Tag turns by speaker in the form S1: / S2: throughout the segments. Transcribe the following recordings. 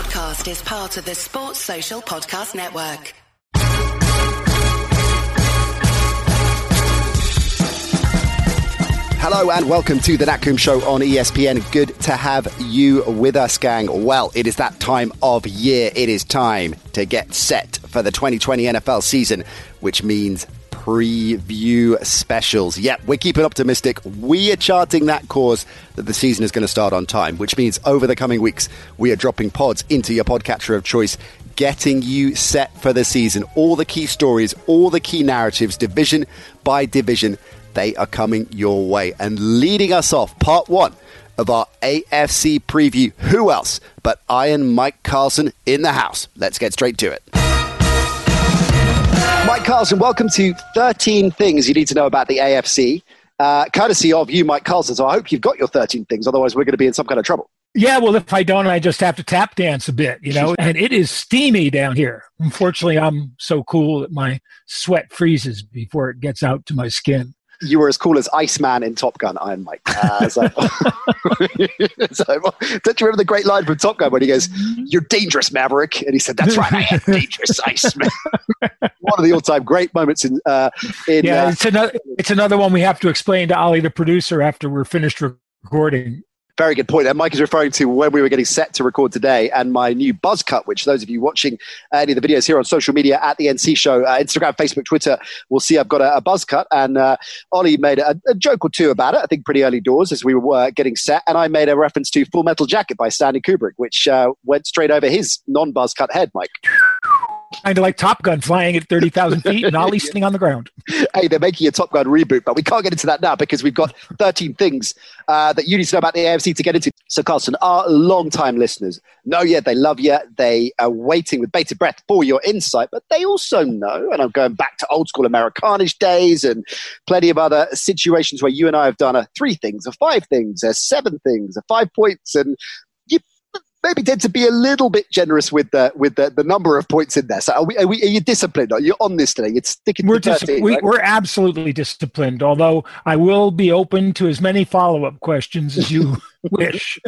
S1: podcast is part of the Sports Social Podcast Network.
S2: Hello and welcome to the Nat Show on ESPN. Good to have you with us, gang. Well, it is that time of year. It is time to get set for the 2020 NFL season, which means preview specials. Yep, we're keeping optimistic. We are charting that course that the season is going to start on time, which means over the coming weeks, we are dropping pods into your podcatcher of choice, getting you set for the season. All the key stories, all the key narratives, division by division, they are coming your way. And leading us off, part one of our AFC preview. Who else but Iron Mike Carlson in the house? Let's get straight to it. Mike Carlson, welcome to 13 Things You Need to Know About the AFC. Uh, courtesy of you, Mike Carlson. So I hope you've got your 13 things, otherwise, we're going to be in some kind of trouble.
S3: Yeah, well, if I don't, I just have to tap dance a bit, you know, and it is steamy down here. Unfortunately, I'm so cool that my sweat freezes before it gets out to my skin
S2: you were as cool as Iceman in Top Gun, Iron Mike. Uh, so, so, don't you remember the great line from Top Gun when he goes, "You're dangerous, Maverick," and he said, "That's right, I am dangerous, Iceman." one of the all-time great moments in. Uh, in
S3: yeah,
S2: uh,
S3: it's another. It's another one we have to explain to Ollie, the producer, after we're finished recording.
S2: Very good point. And Mike is referring to when we were getting set to record today and my new buzz cut, which those of you watching any of the videos here on social media at the NC show, uh, Instagram, Facebook, Twitter, will see I've got a, a buzz cut. And uh, Ollie made a, a, joke or two about it, I think pretty early doors as we were getting set. And I made a reference to Full Metal Jacket by Stanley Kubrick, which uh, went straight over his non buzz cut head, Mike
S3: kind of like Top Gun flying at 30,000 feet and Ollie sitting on the ground.
S2: Hey, they're making a Top Gun reboot, but we can't get into that now because we've got 13 things uh, that you need to know about the AFC to get into. So, Carlson, our long-time listeners know you, they love you, they are waiting with bated breath for your insight, but they also know, and I'm going back to old school Americanish days and plenty of other situations where you and I have done a three things, a five things, a seven things, a five points, and maybe tend to be a little bit generous with the with the, the number of points in there. So are, we, are, we, are you disciplined? Are you on this today? It's sticking.
S3: We're
S2: to
S3: 13, we, are absolutely disciplined. Although I will be open to as many follow up questions as you wish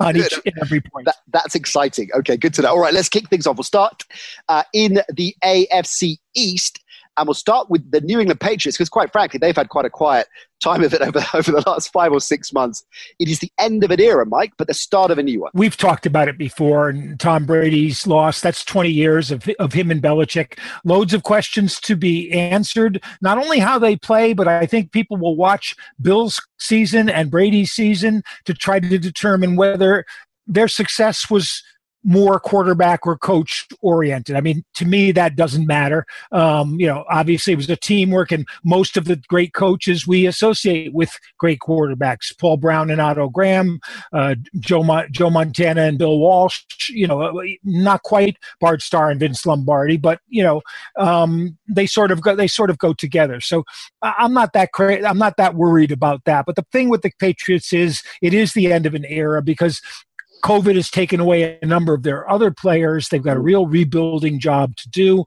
S3: on each and every point.
S2: That, that's exciting. Okay, good to know. All right, let's kick things off. We'll start uh, in the AFC East. And we'll start with the New England Patriots because, quite frankly, they've had quite a quiet time of it over, over the last five or six months. It is the end of an era, Mike, but the start of a new one.
S3: We've talked about it before, and Tom Brady's loss. That's 20 years of, of him and Belichick. Loads of questions to be answered. Not only how they play, but I think people will watch Bill's season and Brady's season to try to determine whether their success was – more quarterback or coach oriented. I mean, to me, that doesn't matter. Um, you know, obviously it was a teamwork, and most of the great coaches we associate with great quarterbacks: Paul Brown and Otto Graham, uh, Joe Mo- Joe Montana and Bill Walsh. You know, not quite Bart Starr and Vince Lombardi, but you know, um, they sort of go they sort of go together. So I'm not that cra- I'm not that worried about that. But the thing with the Patriots is it is the end of an era because COVID has taken away a number of their other players. They've got a real rebuilding job to do.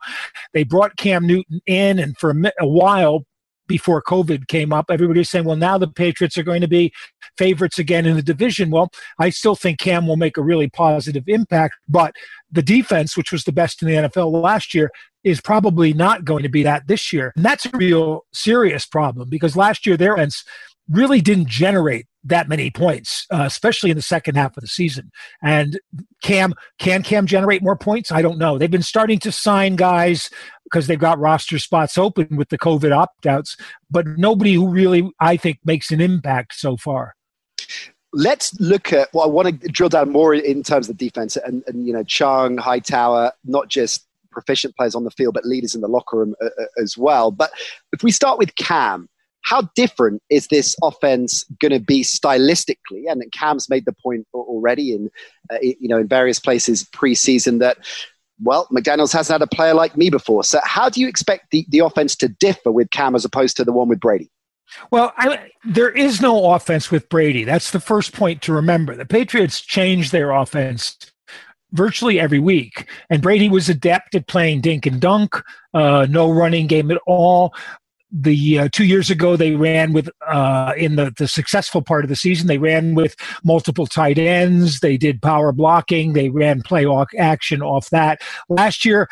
S3: They brought Cam Newton in, and for a, while, before COVID came up, everybody was saying, well, now the Patriots are going to be favorites again in the division. Well, I still think Cam will make a really positive impact, but the defense, which was the best in the NFL last year, is probably not going to be that this year. And that's a real serious problem because last year their defense really didn't generate that many points, uh, especially in the second half of the season. And Cam, can Cam generate more points? I don't know. They've been starting to sign guys because they've got roster spots open with the COVID opt outs, but nobody who really, I think, makes an impact so far.
S2: Let's look at. Well, I want to drill down more in terms of defense and, and you know Chung, Hightower, not just proficient players on the field, but leaders in the locker room uh, uh as well. But if we start with Cam, how different is this offense going to be stylistically? And Cam's made the point already in, uh, you know, in various places preseason that, well, McDaniels hasn't had a player like me before. So how do you expect the, the offense to differ with Cam as opposed to the one with Brady?
S3: Well, I, there is no offense with Brady. That's the first point to remember. The Patriots changed their offense virtually every week. And Brady was adept at playing dink and dunk, uh, no running game at all the uh, two years ago they ran with uh, in the the successful part of the season they ran with multiple tight ends. They did power blocking. They ran play action off that. Last year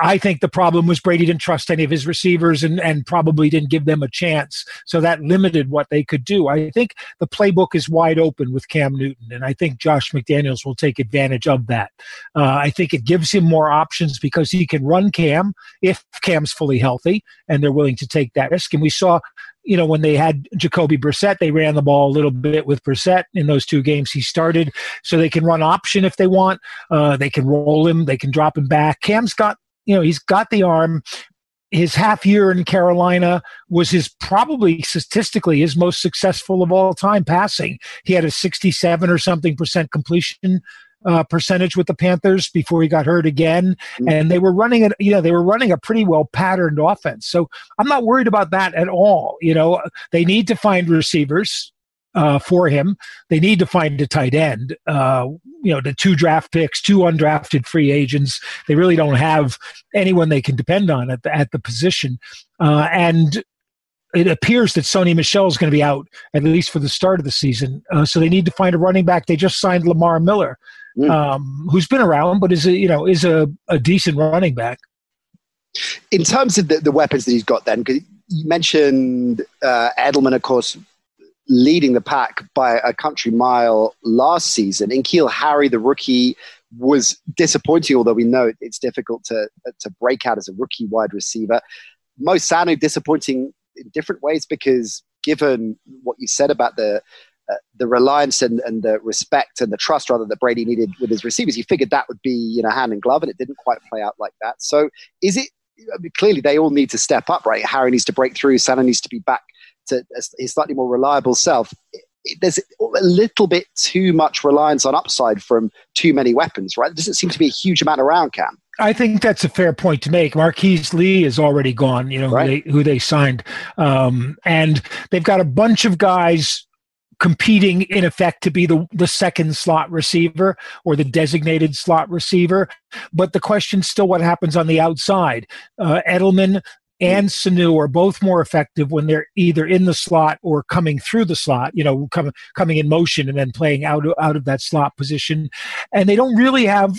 S3: I think the problem was Brady didn't trust any of his receivers and, and probably didn't give them a chance. So that limited what they could do. I think the playbook is wide open with Cam Newton, and I think Josh McDaniels will take advantage of that. Uh, I think it gives him more options because he can run Cam if Cam's fully healthy, and they're willing to take that risk. And we saw you know, when they had Jacoby Brissett, they ran the ball a little bit with Brissett in those two games he started. So they can run option if they want. Uh, they can roll him. They can drop him back. Cam's got you know, he's got the arm. His half year in Carolina was his probably statistically his most successful of all time passing. He had a 67 or something percent completion uh, percentage with the Panthers before he got hurt again, mm-hmm. and they were running it. You know, they were running a pretty well patterned offense. So I'm not worried about that at all. You know, they need to find receivers uh, for him. They need to find a tight end. Uh, you know, the two draft picks, two undrafted free agents. They really don't have anyone they can depend on at the, at the position. Uh, and it appears that Sony Michel is going to be out at least for the start of the season. Uh, so they need to find a running back. They just signed Lamar Miller, mm. um, who's been around, but is a you know is a, a decent running back.
S2: In terms of the, the weapons that he's got, then because you mentioned uh, Edelman, of course, leading the pack by a country mile last season. N'Keal Harry, the rookie, was disappointing, although we know it's difficult to, to break out as a rookie wide receiver. Mo Sanu, disappointing in different ways because given what you said about the uh, the reliance and, and the respect and the trust rather that Brady needed with his receivers, you figured that would be you know hand in glove, and it didn't quite play out like that. So is it I mean, clearly they all need to step up, right? Harry needs to break through, Sanu needs to be back to his slightly more reliable self. There's a little bit too much reliance on upside from too many weapons, right? There doesn't seem to be a huge amount around, Cam.
S3: I think that's a fair point to make. Marquise Lee is already gone, you know, right. who, they, who they signed. Um, and they've got a bunch of guys competing in effect to be the, the second slot receiver or the designated slot receiver. But the question's still what happens on the outside. Uh, Edelman and Sanu are both more effective when they're either in the slot or coming through the slot, you know, coming coming in motion and then playing out out of that slot position. And they don't really have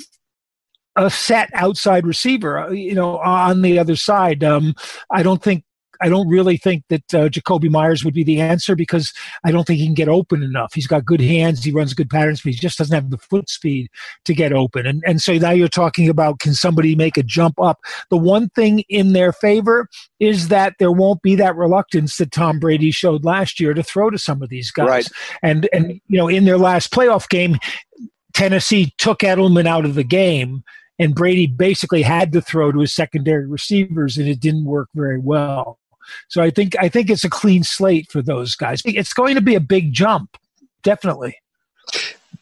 S3: a set outside receiver, uh, you know, on the other side. Um, I don't think I don't really think that uh, Jakobi Meyers would be the answer because I don't think he can get open enough. He's got good hands, he runs good patterns, but he just doesn't have the foot speed to get open. And and so now you're talking about can somebody make a jump up? The one thing in their favor is that there won't be that reluctance that Tom Brady showed last year to throw to some of these guys. Right. And and you know in their last playoff game, Tennessee took Edelman out of the game and Brady basically had to throw to his secondary receivers, and it didn't work very well. So I think I think it's a clean slate for those guys. It's going to be a big jump, definitely.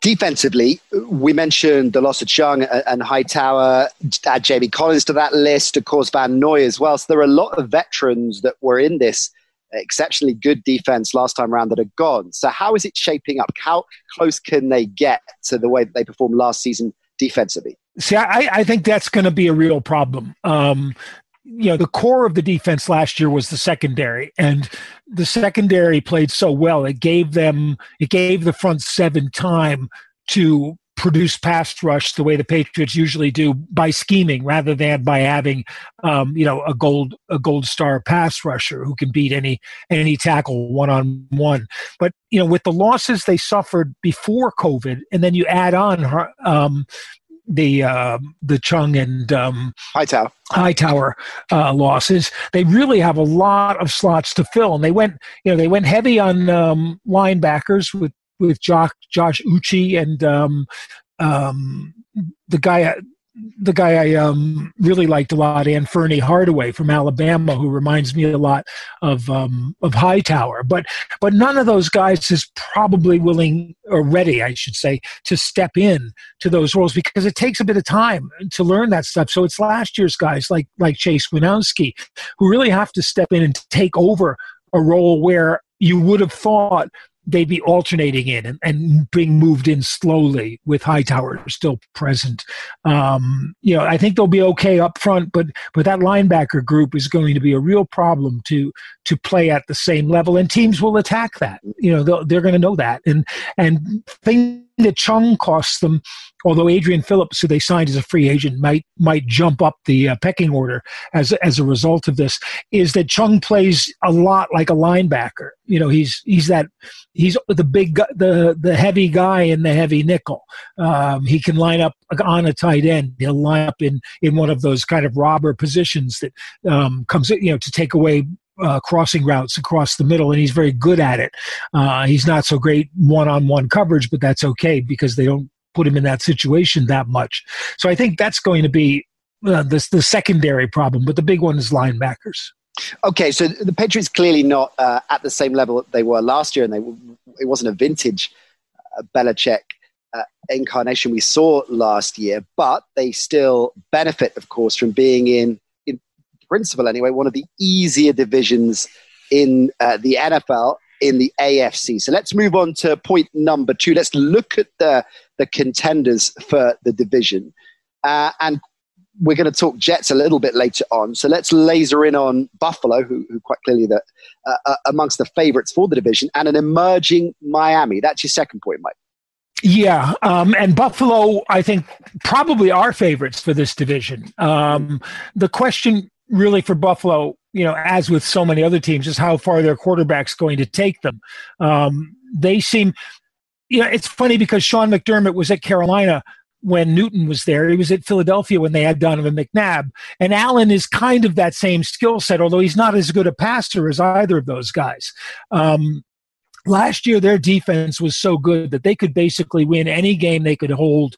S2: Defensively, we mentioned the loss of Chung and Hightower. Add Jamie Collins to that list, of course, Van Noy as well. So there are a lot of veterans that were in this exceptionally good defense last time around that are gone. So how is it shaping up? How close can they get to the way that they performed last season defensively?
S3: See, I, I think that's going to be a real problem. Um, you know the core of the defense last year was the secondary and the secondary played so well it gave them it gave the front seven time to produce pass rush the way the patriots usually do by scheming rather than by having um, you know a gold a gold star pass rusher who can beat any any tackle one on one but you know with the losses they suffered before covid and then you add on um, the uh, the Chung and um,
S2: Hightower
S3: Hightower uh, losses. They really have a lot of slots to fill, and they went you know they went heavy on um, linebackers with with Josh Josh Uche and um, um, the guy the guy I um, really liked a lot, Anfernee Hardaway from Alabama, who reminds me a lot of um, of Hightower. But but none of those guys is probably willing or ready, I should say, to step in to those roles because it takes a bit of time to learn that stuff. So it's last year's guys like like Chase Winovich who really have to step in and take over a role where you would have thought they'd be alternating in and, and being moved in slowly with Hightower still present. Um, you know, I think they'll be okay up front, but but that linebacker group is going to be a real problem to to play at the same level, and teams will attack that. You know, they're going to know that, and and things that Chung costs them, although Adrian Phillips, who they signed as a free agent, might might jump up the uh, pecking order as as a result of this, is that Chung plays a lot like a linebacker. You know, he's he's that he's the big the the heavy guy in the heavy nickel. Um, he can line up on a tight end. He'll line up in in one of those kind of robber positions that um, comes you know to take away uh, crossing routes across the middle, and he's very good at it. Uh, he's not so great one-on-one coverage, but that's okay because they don't put him in that situation that much. So I think that's going to be uh, the the secondary problem, but the big one is linebackers.
S2: Okay, so the Patriots clearly not uh, at the same level that they were last year, and they it wasn't a vintage uh, Belichick uh, incarnation we saw last year, but they still benefit, of course, from being in principle anyway, one of the easier divisions in uh, the NFL in the AFC. So let's move on to point number two. Let's look at the, the contenders for the division. Uh, and we're going to talk Jets a little bit later on. So let's laser in on Buffalo, who, who quite clearly the, uh, uh amongst the favorites for the division, and an emerging Miami. That's your second point, Mike.
S3: Yeah, um, and Buffalo, I think, probably are favorites for this division. Um, the question really for Buffalo, you know, as with so many other teams, is how far their quarterback's going to take them. Um, they seem, you know, it's funny because Sean McDermott was at Carolina when Newton was there. He was at Philadelphia when they had Donovan McNabb. And Allen is kind of that same skill set, although he's not as good a passer as either of those guys. Um, last year, their defense was so good that they could basically win any game they could hold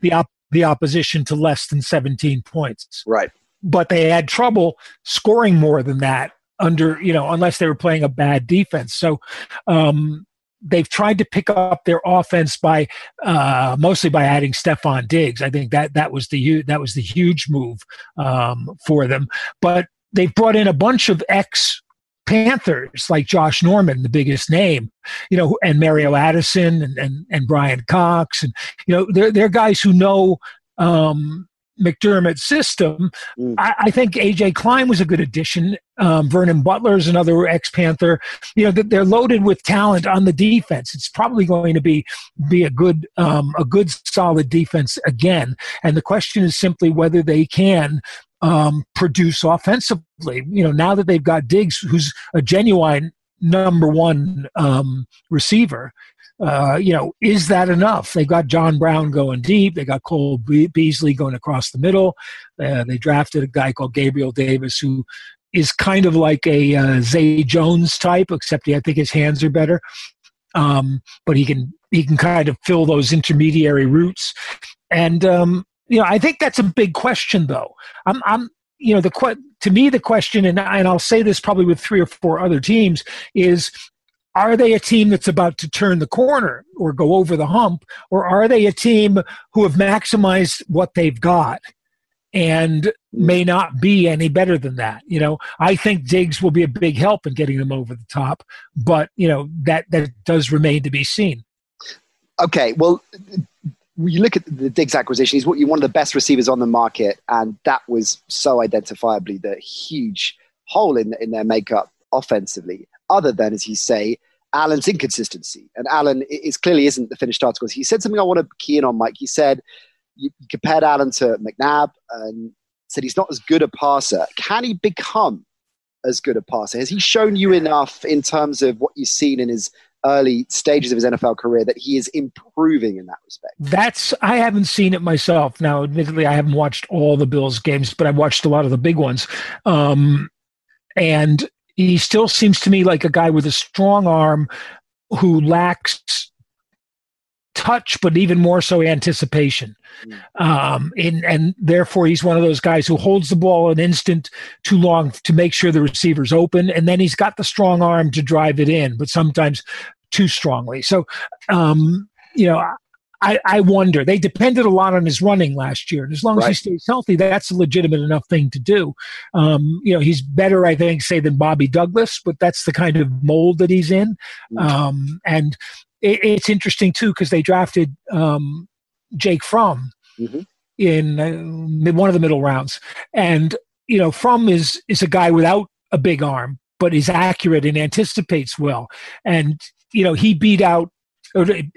S3: the op- the opposition to less than 17 points.
S2: Right
S3: but they had trouble scoring more than that under you know unless they were playing a bad defense so um, they've tried to pick up their offense by uh, mostly by adding Stefon Diggs. I think that that was the that was the huge move um, for them. But they've brought in a bunch of ex Panthers like Josh Norman, the biggest name, you know, and Mario Addison and and, and Bryan Cox, and you know they're they're guys who know um, McDermott's system. Mm. I, I, think AJ Klein was a good addition. Um, Vernon Butler is another ex Panther. You know, they're loaded with talent on the defense. It's probably going to be be a good um, a good solid defense again. And the question is simply whether they can um, produce offensively. You know, now that they've got Diggs, who's a genuine number one um, receiver, uh, you know, is that enough? They've got John Brown going deep. They got Cole Be- Beasley going across the middle. Uh, they drafted a guy called Gabriel Davis who is kind of like a uh, Zay Jones type, except he, I think his hands are better. Um, but he can he can kind of fill those intermediary routes, and um, you know I think that's a big question though. I'm I'm you know the to me the question and and I'll say this probably with three or four other teams is are they a team that's about to turn the corner or go over the hump, or are they a team who have maximized what they've got and may not be any better than that? You know, I think Diggs will be a big help in getting them over the top, but you know that that does remain to be seen.
S2: Okay, well, you look at the Diggs acquisition; he's one of the best receivers on the market, and that was so identifiably the huge hole in in their makeup offensively other than, as you say, Allen's inconsistency. And Allen is clearly isn't the finished article. He said something I want to key in on, Mike. He said you compared Allen to McNabb and said he's not as good a passer. Can he become as good a passer? Has he shown you enough in terms of what you've seen in his early stages of his NFL career that he is improving in that respect?
S3: That's I haven't seen it myself. Now, admittedly, I haven't watched all the Bills games, but I've watched a lot of the big ones. Um, and he still seems to me like a guy with a strong arm who lacks touch, but even more so anticipation. Mm. Um, and, and therefore, he's one of those guys who holds the ball an instant too long to make sure the receiver's open. And then he's got the strong arm to drive it in, but sometimes too strongly. So, um, you know, I, I, wonder. They depended a lot on his running last year, and as long right. as he stays healthy, that's a legitimate enough thing to do. Um, you know, he's better, I think, say than Bobby Douglas, but that's the kind of mold that he's in. Mm-hmm. Um, and it, it's interesting too because they drafted um, Jake Fromm mm-hmm. in uh, one of the middle rounds, and you know, Fromm is is a guy without a big arm, but is accurate and anticipates well, and you know, he beat out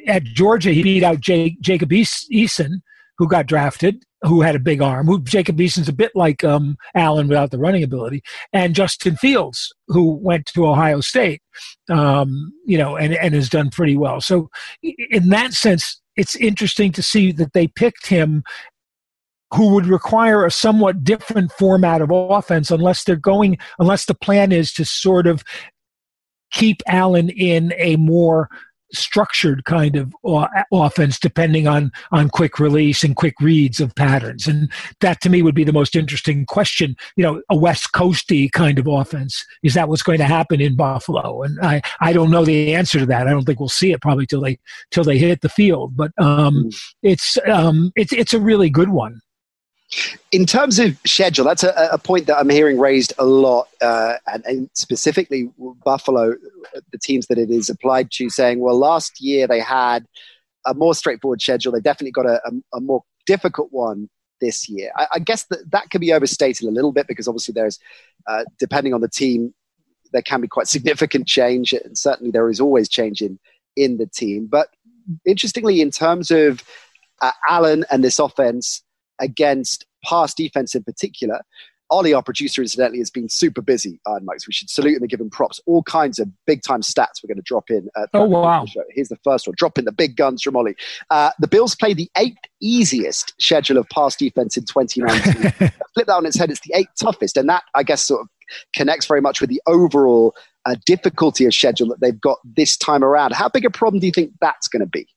S3: at Georgia, he beat out Jake, Jacob Eason, who got drafted, who had a big arm. Who Jacob Eason's a bit like um, Allen without the running ability, and Justin Fields, who went to Ohio State, um, you know, and and has done pretty well. So, in that sense, it's interesting to see that they picked him who would require a somewhat different format of offense unless they're going unless the plan is to sort of keep Allen in a more structured kind of offense depending on on quick release and quick reads of patterns. And that to me would be the most interesting question you know a west coasty kind of offense. Is that what's going to happen in buffalo? And i i don't know the answer to that. I don't think we'll see it probably till they till they hit the field. But um mm. it's um it's it's a really good one
S2: in terms of schedule, that's a, a, point that I'm hearing raised a lot, uh, and, and, specifically Buffalo, the teams that it is applied to, saying, well, last year they had a more straightforward schedule. They definitely got a, a, a more difficult one this year. I, I, guess that that can be overstated a little bit because obviously there's, uh, depending on the team, there can be quite significant change, and certainly there is always change in, in the team. But interestingly, in terms of uh, Allen and this offense, against pass defense in particular. Ollie, our producer, incidentally, has been super busy, Iron Mike. We should salute him and give him props. All kinds of big time stats we're going to drop in.
S3: oh, wow.
S2: The Here's the first one dropping the big guns from Ollie. Uh, the Bills play the eighth easiest schedule of pass defense in 2019. Flip that on its head, it's the eighth toughest. And that, I guess, sort of connects very much with the overall uh, difficulty of schedule that they've got this time around. How big a problem do you think that's going to be?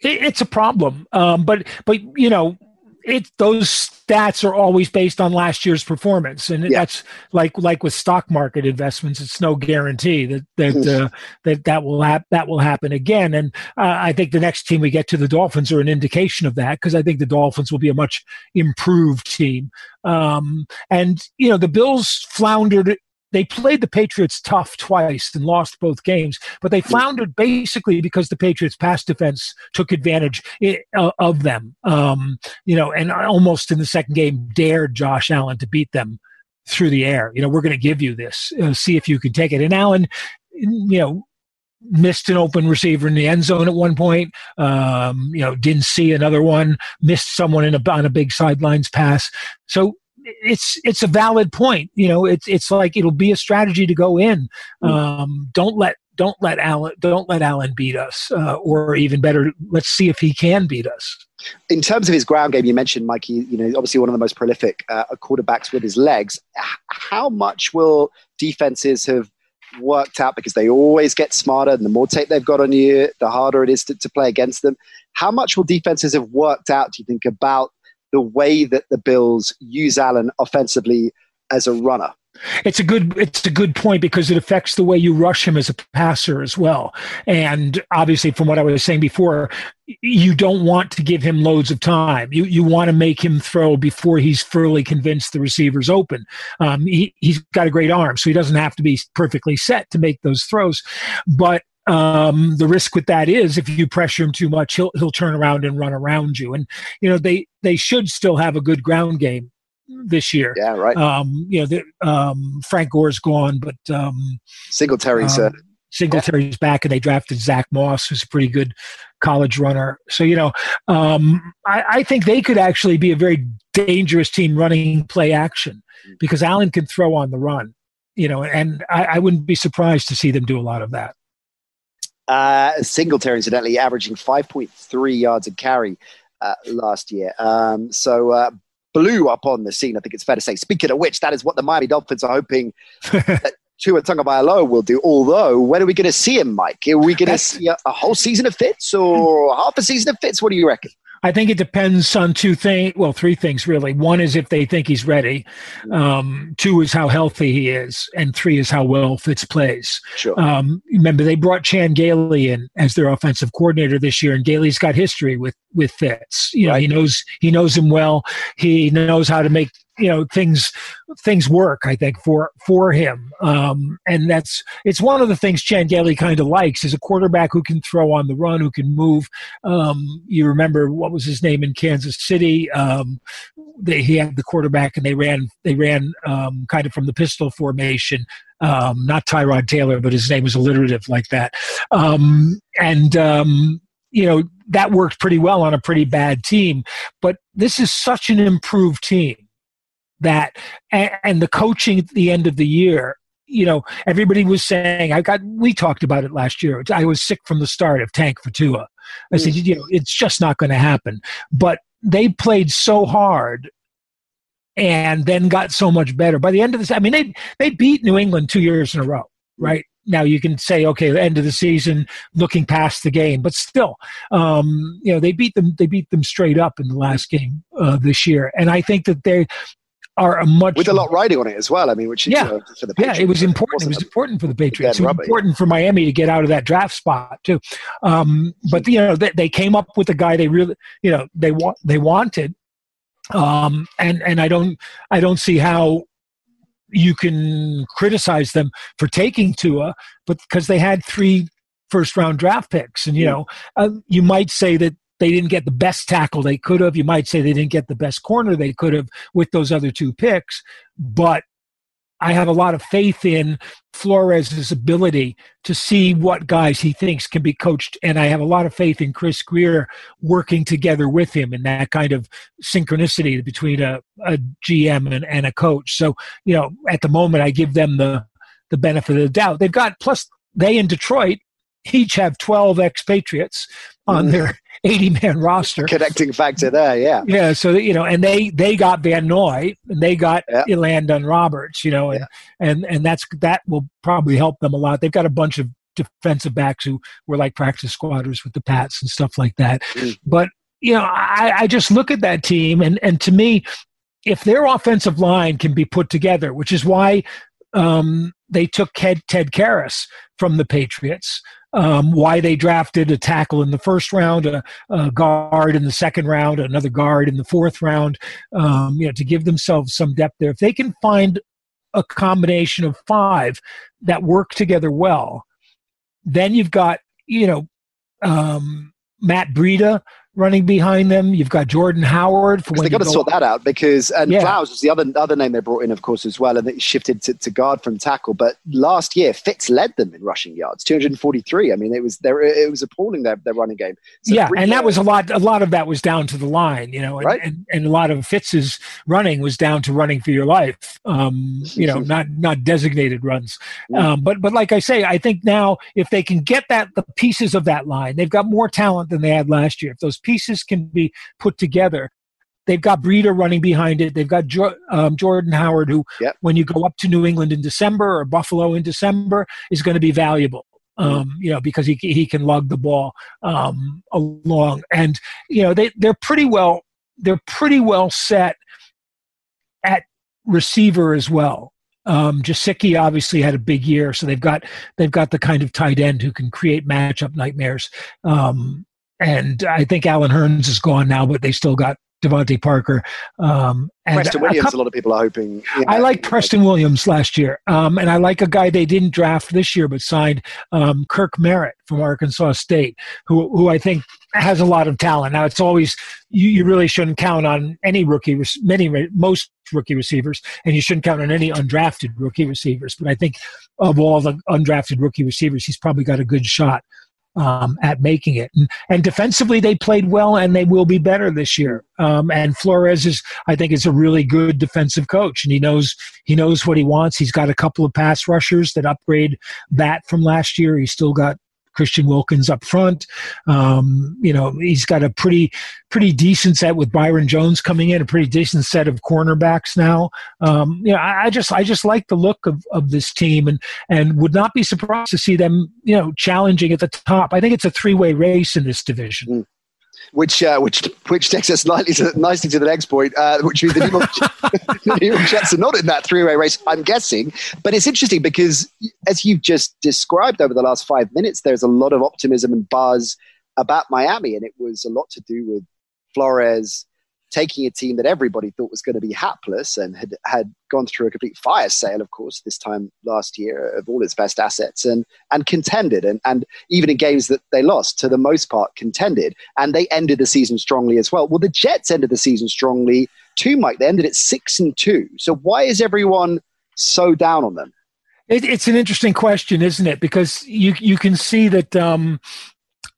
S3: It's a problem, um, but but you know it those stats are always based on last year's performance, and yeah. that's like like with stock market investments. It's no guarantee that that mm-hmm. uh, that that will hap- that will happen again. And uh, I think the next team we get to, the Dolphins, are an indication of that because I think the Dolphins will be a much improved team. Um, and you know the Bills floundered they played the Patriots tough twice and lost both games, but they floundered basically because the Patriots' pass defense took advantage uh, of them. Um, you know, and almost in the second game dared Josh Allen to beat them through the air. You know, we're going to give you this. Uh, see if you can take it. And Allen, you know, missed an open receiver in the end zone at one point. Um, you know, didn't see another one. Missed someone in a, on a big sidelines pass. So it's it's a valid point. You know, it's it's like it'll be a strategy to go in. Mm. Um, don't let don't let Allen don't let Allen beat us, uh, or even better, let's see if he can beat us.
S2: In terms of his ground game, you mentioned Mikey. You know, obviously one of the most prolific uh, quarterbacks with his legs. How much will defenses have worked out because they always get smarter, and the more tape they've got on you, the harder it is to, to play against them. How much will defenses have worked out? Do you think about the way that the Bills use Allen offensively as a runner.
S3: It's a good it's a good point because it affects the way you rush him as a passer as well. And obviously from what I was saying before, you don't want to give him loads of time. You you want to make him throw before he's fully convinced the receiver's open. Um, he, he's got a great arm, so he doesn't have to be perfectly set to make those throws. But um, the risk with that is if you pressure him too much, he'll he'll turn around and run around you. And you know they they should still have a good ground game this year.
S2: Yeah, right.
S3: Um, you know, the, um, Frank Gore's gone, but um,
S2: Singletary's uh,
S3: Singletary's yeah. back, and they drafted Zach Moss, who's a pretty good college runner. So you know, um, I, I think they could actually be a very dangerous team running play action because Allen can throw on the run. You know, and I, I wouldn't be surprised to see them do a lot of that.
S2: Uh, Singletary, incidentally, averaging 5.3 yards a carry uh, last year. Um, so uh, blew up on the scene, I think it's fair to say. Speaking of which, that is what the Miami Dolphins are hoping that Tua Tagovailoa will do. Although, when are we going to see him, Mike? Are we going to see a, a, whole season of Fitz or half a season of Fitz? What do you reckon?
S3: I think it depends on two things. Well, three things really. One is if they think he's ready. Um, two is how healthy he is, and three is how well Fitz plays.
S2: Sure.
S3: Um, remember, they brought Chan Gailey in as their offensive coordinator this year, and Gailey's got history with with Fitz. You know, he knows he knows him well. He knows how to make you know things things work i think for for him. Um, and that's it's one of the things chan gailey kind of likes is a quarterback who can throw on the run who can move. Um, you remember what was his name in kansas city? Um, they, he had the quarterback and they ran they ran um, kind of from the pistol formation. Um, not tyrod taylor but his name was alliterative like that. Um, and you know that worked pretty well on a pretty bad team. But this is such an improved team that and, and the coaching at the end of the year you know, everybody was saying, I got, we talked about it last year. I was sick from the start of Tank for Tua. I said, you know, it's just not going to happen. But they played so hard and then got so much better. By the end of this, I mean, they, they beat New England two years in a row, right? Now you can say, okay, the end of the season, looking past the game, but still, um, you know, they beat them. They beat them straight up in the last game uh, this year, and I think that they are a much
S2: with a lot riding on it as well. I mean, which
S3: yeah, for the Patriots, yeah, it was important. It, it was important for the Patriots. It was important for Miami to get out of that draft spot too. Um, but you know, they, they, came up with a guy they really, you know, they want they wanted, um, and and I don't I don't see how you can criticize them for taking Tua, but because they had three first round draft picks, and you know, uh, you might say that they didn't get the best tackle they could have. You might say they didn't get the best corner they could have with those other two picks, but I have a lot of faith in Flores's ability to see what guys he thinks can be coached. And I have a lot of faith in Chris Grier working together with him in that kind of synchronicity between a, a GM and, and a coach. So, you know, at the moment, I give them the, the benefit of the doubt. They've got, plus, they in Detroit each have 12 expatriates on mm. their 80 man roster.
S2: Connecting factor there, yeah.
S3: Yeah, so you know, and they they got Van Noy and they got yeah. Elandon Roberts, you know, and, yeah. and and that's that will probably help them a lot. They've got a bunch of defensive backs who were like practice squatters with the Pats and stuff like that. Mm. But you know, I, I just look at that team and and to me, if their offensive line can be put together, which is why um, they took Ted, Ted Karras from the Patriots um, why they drafted a tackle in the first round, a, a, guard in the second round, another guard in the fourth round, um, you know, to give themselves some depth there. If they can find a combination of five that work together well, then you've got, you know, um, Matt Breida, running behind them. You've got Jordan Howard for when
S2: they got to sort that out because and yeah. Flowers was the other other name they brought in, of course, as well, and it shifted to, to, guard from tackle. But last year, Fitz led them in rushing yards, 243. I mean, it was there. It was appalling their, their running game.
S3: So yeah, and that was a lot. A lot of that was down to the line, you know, and, right? and, and a lot of Fitz's running was down to running for your life. Um, you know, not not designated runs. Mm. Um, but but like I say, I think now if they can get that the pieces of that line, they've got more talent than they had last year. If those pieces can be put together. They've got Breida running behind it. They've got jo- um, Jordan Howard, who, yep. when you go up to New England in December or Buffalo in December, is going to be valuable. Um, you know, because he he can lug the ball um, along, and you know they they're pretty well they're pretty well set at receiver as well. Um, Gesicki obviously had a big year, so they've got they've got the kind of tight end who can create matchup nightmares. Um, and I think Allen Hurns is gone now, but they still got DeVante Parker. Um,
S2: and Preston Williams, a, couple, a, lot of people are hoping.
S3: I like Preston Williams last year, um, and I like a guy they didn't draft this year, but signed um, Kirk Merritt from Arkansas State, who who I think has a lot of talent. Now it's always you, you really shouldn't count on any rookie, many most rookie receivers, and you shouldn't count on any undrafted rookie receivers. But I think of all the undrafted rookie receivers, he's probably got a good shot um, at making it. And, and, defensively, they played well, and they will be better this year. Um, and Flores is, I think, is a really good defensive coach, and he knows he knows what he wants. He's got a couple of pass rushers that upgrade that from last year. He's still got Christian Wilkins up front. Um, you know, he's got a pretty pretty decent set with Byron Jones coming in, a pretty decent set of cornerbacks now. Um, you know, I, I, just I just like the look of, of this team and and would not be surprised to see them, you know, challenging at the top. I think it's a three way race in this division. Mm.
S2: Which uh, which which takes us nicely to, nicely to the next point, uh, which means the New, York, the New York Jets are not in that three-way race. I'm guessing, but it's interesting because as you've just described over the last five minutes, there's a lot of optimism and buzz about Miami, and it was a lot to do with Flores taking a team that everybody thought was going to be hapless and had, had gone through a complete fire sale, of course, this time last year of all its best assets and, and contended. And, and even in games that they lost, to the most part, contended. And they ended the season strongly as well. Well, the Jets ended the season strongly too, Mike. They ended at six and two. So why is everyone so down on them?
S3: It, it's an interesting question, isn't it? Because you you can see that um,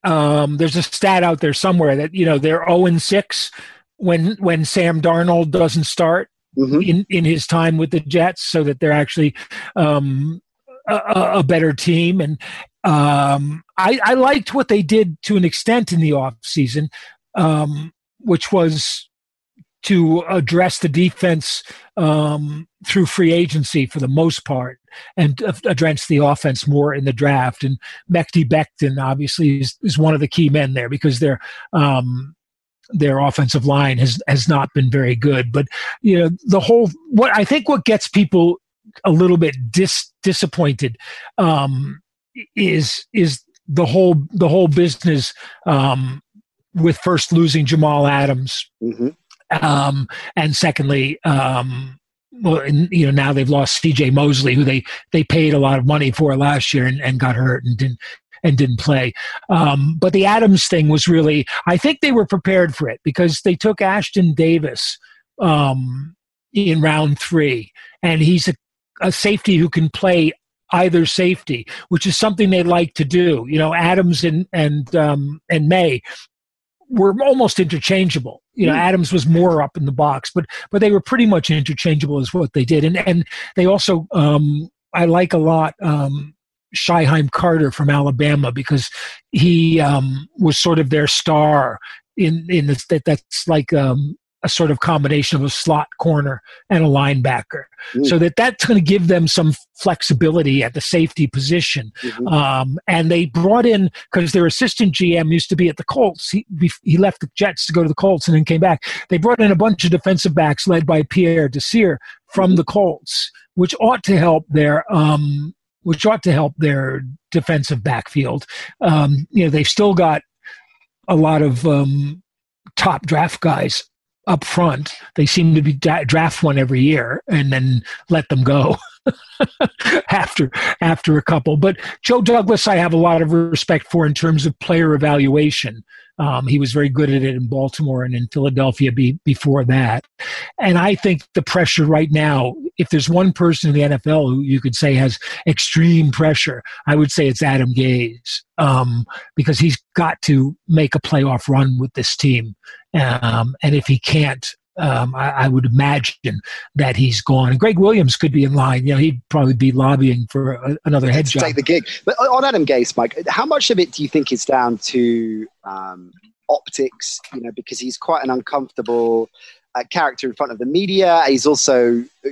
S3: um, there's a stat out there somewhere that you know they're zero oh and six when when Sam Darnold doesn't start mm-hmm. in in his time with the Jets, so that they're actually um, a, a, better team. And um, I, I, liked what they did to an extent in the off season, um, which was to address the defense um, through free agency for the most part and address the offense more in the draft. And Mekhi Becton obviously is, is one of the key men there because they're um, their offensive line has has not been very good. But you know, the whole what I think what gets people a little bit dis, disappointed um, is is the whole the whole business um, with first losing Jamal Adams, mm-hmm. um, and secondly. Um, well, and, you know now they've lost C.J. Mosley, who they they paid a lot of money for last year and, and got hurt and didn't and didn't play. Um, but the Adams thing was really, I think they were prepared for it because they took Ashtyn Davis um, in round three, and he's a, a safety who can play either safety, which is something they like to do. You know, Adams and and um, and Maye were almost interchangeable. You know, mm. Adams was more up in the box, but but they were pretty much interchangeable as what they did, and and they also um, I like a lot um, Shyheim Carter from Alabama because he um, was sort of their star in in this, that that's like um, a sort of combination of a slot corner and a linebacker, mm. so that that's going to give them some flexibility at the safety position. Mm-hmm. Um, and they brought in because their assistant GM used to be at the Colts. He he left the Jets to go to the Colts and then came back. They brought in a bunch of defensive backs led by Pierre Desir from mm-hmm. the Colts, which ought to help their um, which ought to help their defensive backfield. Um, you know, they've still got a lot of um, top draft guys up front. They seem to be draft one every year and then let them go after after a couple. But Joe Douglas, I have a lot of respect for in terms of player evaluation. Um, he was very good at it in Baltimore and in Philadelphia be, before that. And I think the pressure right now, if there's one person in the NFL who you could say has extreme pressure, I would say it's Adam Gase um, because he's got to make a playoff run with this team. Um, and if he can't, um, I, I, would imagine that he's gone. And Gregg Williams could be in line. You know, he'd probably be lobbying for a, another head job.
S2: Take the gig. But on Adam Gase, Mike, how much of it do you think is down to um, optics? You know, because he's quite an uncomfortable uh, character in front of the media. He's also uh,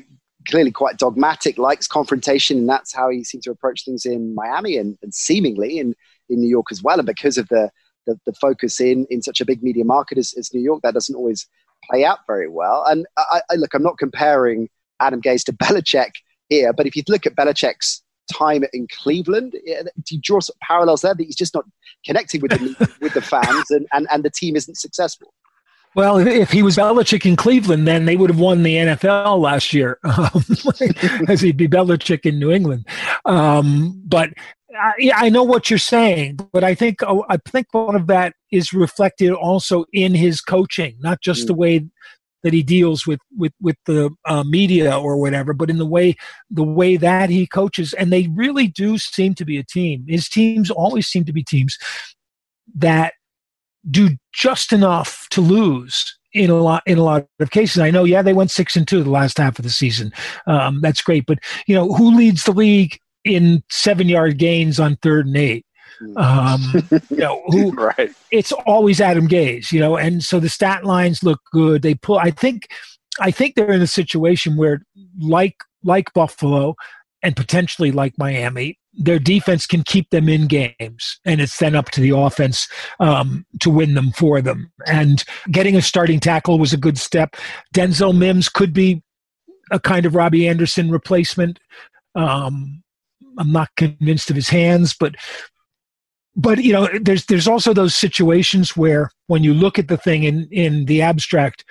S2: clearly quite dogmatic, likes confrontation, and that's how he seemed to approach things in Miami and, and seemingly in, in New York as well. And because of the the, the focus in in such a big media market as, as New York, that doesn't always play out very well. And I, I, look, I'm not comparing Adam Gase to Belichick here, but if you look at Belichick's time in Cleveland, do you draw some parallels there that he's just not connecting with the with the fans and, and, and the team isn't successful?
S3: Well, if he was Belichick in Cleveland, then they would have won the NFL last year, um, as he'd be Belichick in New England. Um, but I, I, know what you're saying, but I think oh, I think one of that is reflected also in his coaching, not just mm. the way that he deals with with with the uh, media or whatever, but in the way the way that he coaches. And they really do seem to be a team. His teams always seem to be teams that do just enough to lose in a lot in a lot of cases. I know, yeah, they went six and two the last half of the season. Um, that's great, but you know, who leads the league in seven yard gains on third and eight. Um, you know, who, right. It's always Adam Gase, you know, and so the stat lines look good. They pull. I think, I think they're in a situation where, like like Buffalo, and potentially like Miami, their defense can keep them in games, and it's then up to the offense um, to win them for them. And getting a starting tackle was a good step. Denzel Mims could be a kind of Robbie Anderson replacement. Um, I'm not convinced of his hands, but but you know, there's there's also those situations where when you look at the thing in in the abstract,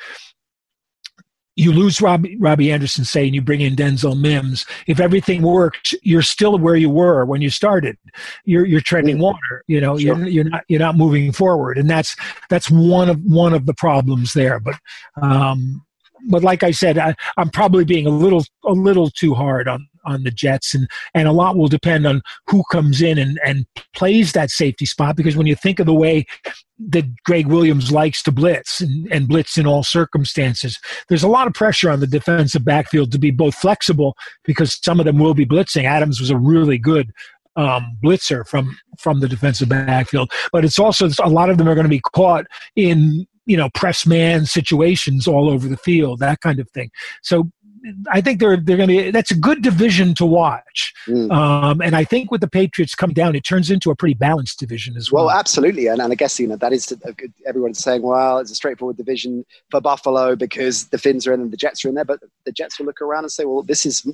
S3: you lose Robbie, Robbie Anderson, say, and you bring in Denzel Mims. If everything works, you're still where you were when you started. You're you're treading mm. water. You know, sure. you're you're not you're not moving forward, and that's that's one of one of the problems there. But um, but like I said, I, I'm probably being a little a little too hard on on the Jets, and and a lot will depend on who comes in and and plays that safety spot. Because when you think of the way that Gregg Williams likes to blitz and, and blitz in all circumstances, there's a lot of pressure on the defensive backfield to be both flexible because some of them will be blitzing. Adams was a really good um, blitzer from from the defensive backfield, but it's also a lot of them are going to be caught in you know press man situations all over the field, that kind of thing. So I think they're they're going to. Be that's a good division to watch, mm. um, and I think with the Patriots coming down, it turns into a pretty balanced division as well.
S2: Well, absolutely, and, and I guess you know that is everyone's saying, well, it's a straightforward division for Buffalo because the Fins are in and the Jets are in there, but the Jets will look around and say, well, this is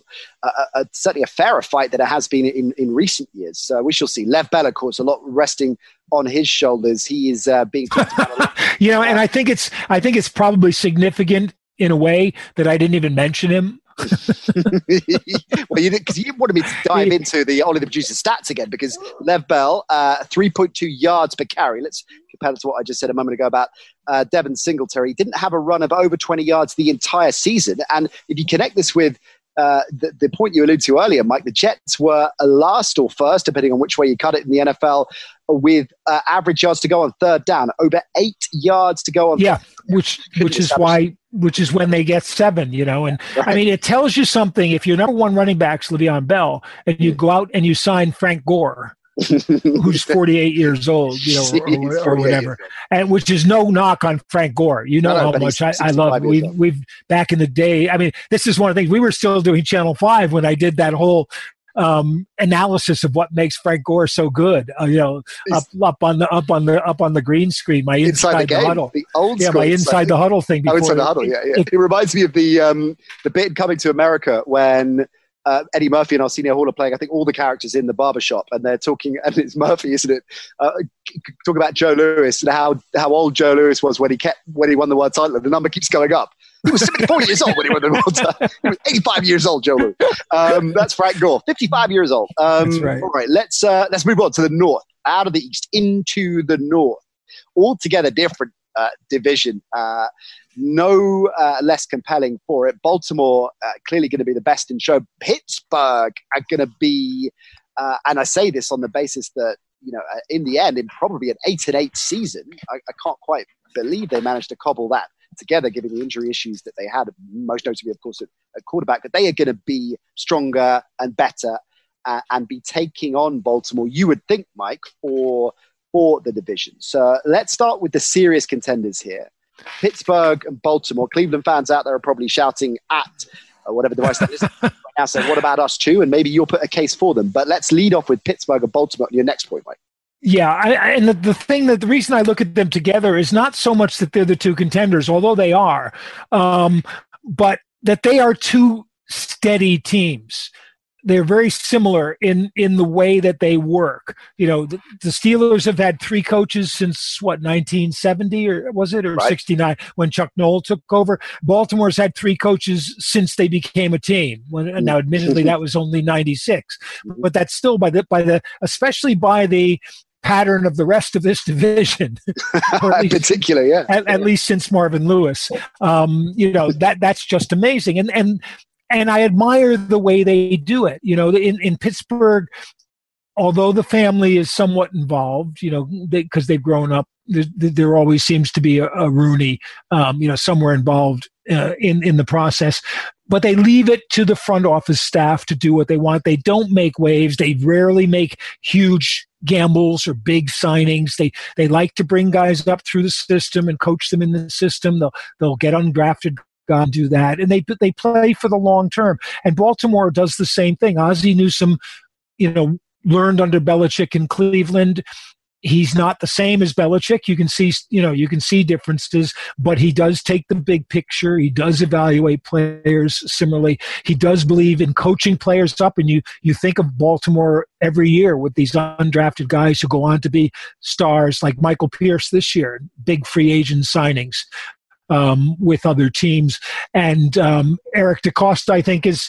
S2: a, a, certainly a fairer fight than it has been in in recent years. So we shall see. Le'Veon Bell, of course, a lot resting on his shoulders. He is uh, being talked about.
S3: you know, and I think it's I think it's probably significant in a way that I didn't even mention him.
S2: well, you because you wanted me to dive into the only the producer stats again because Le'Veon Bell, uh, 3.2 yards per carry. Let's compare that to what I just said a moment ago about uh, Devin Singletary. He didn't have a run of over 20 yards the entire season. And if you connect this with uh, the, the, point you alluded to earlier, Mike, the Jets were last or first, depending on which way you cut it in the NFL, with uh, average yards to go on third down, over eight yards to go on.
S3: Yeah, which which is why which is when they get seven, you know. And right. I mean, it tells you something. If your number one running back's Le'Veon Bell, and you go out and you sign Frank Gore, who's 48 years old, you know, or, or, whatever, and which is no knock on Frank Gore. You know no, how much I, I love. We we've back in the day. I mean, this is one of the things we were still doing Channel Five when I did that whole um, analysis of what makes Frank Gore so good. Uh, you know, up, up on the up on the up on the green screen, my inside, inside the, game, the, huddle,
S2: the old
S3: yeah, my inside the huddle thing.
S2: Oh, inside the huddle, yeah, yeah. It, it reminds me of the um, the bit coming to America when uh, Eddie Murphy and Arsenio Hall are playing, I think, all the characters in the barbershop, and they're talking, and it's Murphy, isn't it? Uh, talking about Joe Louis and how, how old Joe Louis was when he kept when he won the world title, and the number keeps going up. He was 74 years old when he won the world title. He was 85 years old, Joe Louis. Um, that's Frank Gore, 55 years old. Um, that's right. All right, let's uh, let's move on to the north, out of the east into the north. Altogether different uh, division. Uh, no uh, less compelling for it. Baltimore uh, clearly going to be the best in show. Pittsburgh are going to be, uh, and I say this on the basis that you know, uh, in the end, in probably an eight and eight season, I, I can't quite believe they managed to cobble that together, given the injury issues that they had, most notably, of course, at, at quarterback. But they are going to be stronger and better uh, and be taking on Baltimore. You would think, Mike, for for the division. So let's start with the serious contenders here. Pittsburgh and Baltimore. Cleveland fans out there are probably shouting at uh, whatever device that is right now, saying, "What about us too?" And maybe you'll put a case for them. But let's lead off with Pittsburgh and Baltimore. Your next point, Mike.
S3: Yeah, I, I, and the, the thing that the reason I look at them together is not so much that they're the two contenders, although they are, um, but that they are two steady teams they're very similar in in the way that they work. You know, the, the, Steelers have had three coaches since what 1970 or was it or right. 69 when Chuck Noll took over. Baltimore's had three coaches since they became a team. When, now, admittedly, that was only 96, mm-hmm. but that's still by the by the especially by the pattern of the rest of this division.
S2: In particular, yeah.
S3: At, at, least since Marvin Lewis. Um, you know, that that's just amazing. And and and I admire the way they do it. You know, in, in Pittsburgh, although the family is somewhat involved, you know, because they, have grown up, there, there, always seems to be a, a Rooney, um, you know, somewhere involved uh, in in the process. But they leave it to the front office staff to do what they want. They don't make waves. They rarely make huge gambles or big signings. They they like to bring guys up through the system and coach them in the system. They'll they'll get undrafted and do that, and they they play for the long term. And Baltimore does the same thing. Ozzie Newsome, you know, learned under Belichick in Cleveland he's not the same as Belichick. You can see, you know, you can see differences, but he does take the big picture. He does evaluate players similarly. He does believe in coaching players up. And you, you think of Baltimore every year with these undrafted guys who go on to be stars like Michael Pierce this year, big free agent signings. Um, with other teams, and um, Eric DeCosta, I think, is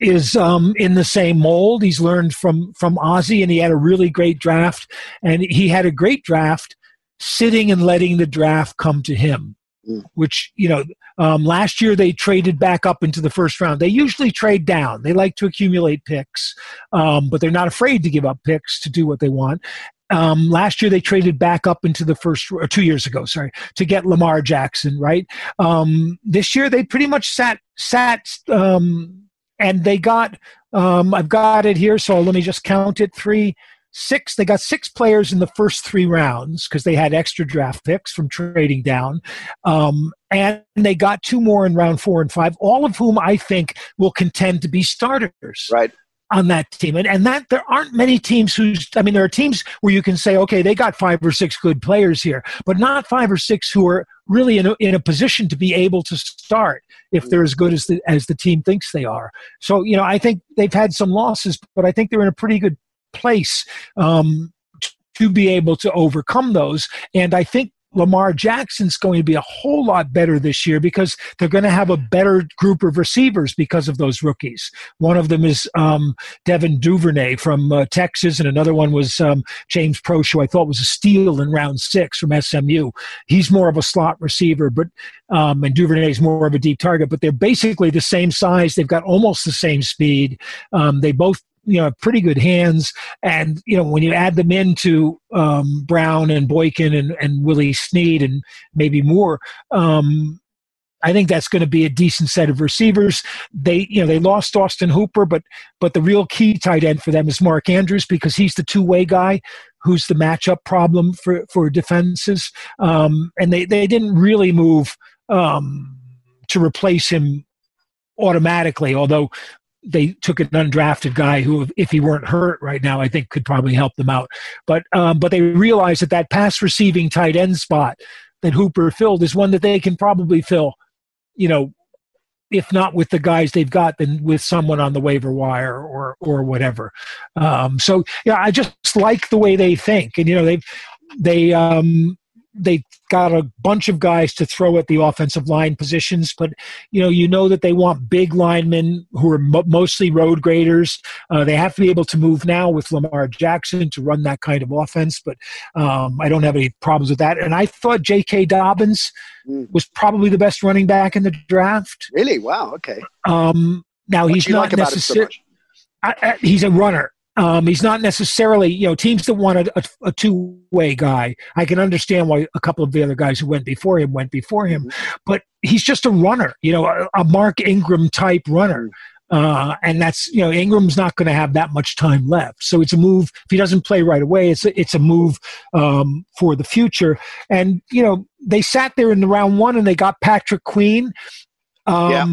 S3: is um, in the same mold. He's learned from from Ozzie, and he had a really great draft. And he had a great draft, sitting and letting the draft come to him. Mm. Which you know, um, last year they traded back up into the first round. They usually trade down. They like to accumulate picks, um, but they're not afraid to give up picks to do what they want. Um, last year they traded back up into the first, or two years ago, sorry, to get Lamar Jackson. Right. Um, this year they pretty much sat sat um, and they got um, I've got it here, so let me just count it three, six. They got six players in the first three rounds because they had extra draft picks from trading down, um, and they got two more in round four and five, all of whom I think will contend to be starters.
S2: Right
S3: on that team. And, and that there aren't many teams who's, I mean, there are teams where you can say, okay, they got five or six good players here, but not five or six who are really in a, in a position to be able to start if they're as good as the, as the team thinks they are. So, you know, I think they've had some losses, but I think they're in a pretty good place um, to be able to overcome those. And I think Lamar Jackson's going to be a whole lot better this year because they're going to have a better group of receivers because of those rookies. One of them is um, Devin Duvernay from uh, Texas, and another one was um, James Proche, who I thought was a steal in round six from SMU. He's more of a slot receiver, but um, and Duvernay is more of a deep target. But they're basically the same size. They've got almost the same speed. Um, they both you know pretty good hands and you know when you add them into um, brown and boykin and, and willie snead and maybe more um, I think that's going to be a decent set of receivers. They, you know, they lost Austin Hooper, but but the real key tight end for them is Mark Andrews because he's the two way guy who's the matchup problem for for defenses. Um, and they they didn't really move um, to replace him automatically, although they took an undrafted guy who, if he weren't hurt right now, I think could probably help them out. But um, but they realized that that pass receiving tight end spot that Hooper filled is one that they can probably fill. You know, if not with the guys they've got, then with someone on the waiver wire or or whatever. Um, so yeah, I just like the way they think, and you know they they um, they got a bunch of guys to throw at the offensive line positions, but you know you know that they want big linemen who are mo- mostly road graders. Uh, they have to be able to move now with Lamar Jackson to run that kind of offense, but um, I don't have any problems with that. And I thought J.K. Dobbins mm. was probably the best running back in the draft.
S2: Really? Wow. Okay.
S3: Um, now what he's not like necessarily. So he's a runner. Um, he's not necessarily, you know, teams that want a, a, a two way guy. I can understand why a couple of the other guys who went before him went before him, mm-hmm. but he's just a runner, you know, a, a Mark Ingram type runner. Uh, and that's you know Ingram's not going to have that much time left, so it's a move. If he doesn't play right away, it's a, it's a move um, for the future. And you know they sat there in the round one and they got Patrick Queen,
S2: um, yeah.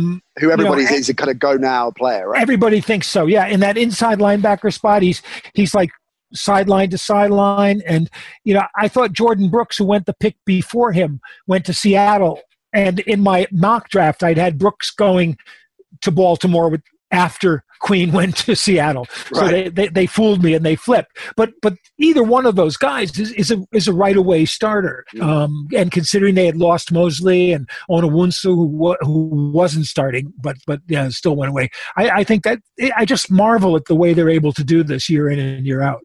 S2: Who everybody you know, a kind of go now player, right?
S3: Everybody thinks so. Yeah, in that inside linebacker spot, he's he's like sideline to sideline, and you know I thought Jordyn Brooks, who went the pick before him, went to Seattle, and in my mock draft, I'd had Brooks going to Baltimore with after Queen went to Seattle. So they, they, they, fooled me and they flipped. But but either one of those guys is, is a is a right away starter. Um, and considering they had lost Mosley and Onwuasor who who wasn't starting, but but yeah, still went away. I, I think that I just marvel at the way they're able to do this year in and year out.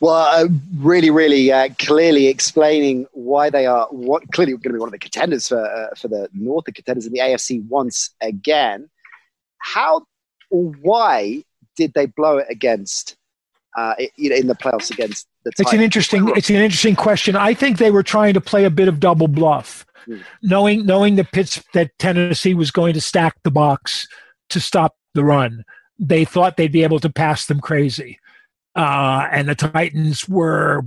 S2: Well, uh, really, really uh, clearly explaining why they are what clearly going to be one of the contenders for uh, for the North, the contenders in the AFC once again. How why did they blow it against uh, in the playoffs against the
S3: Titans? It's an interesting it's an interesting question. I think they were trying to play a bit of double bluff, hmm. knowing knowing the Pitts that Tennessee was going to stack the box to stop the run. They thought they'd be able to pass them crazy, uh, and the Titans were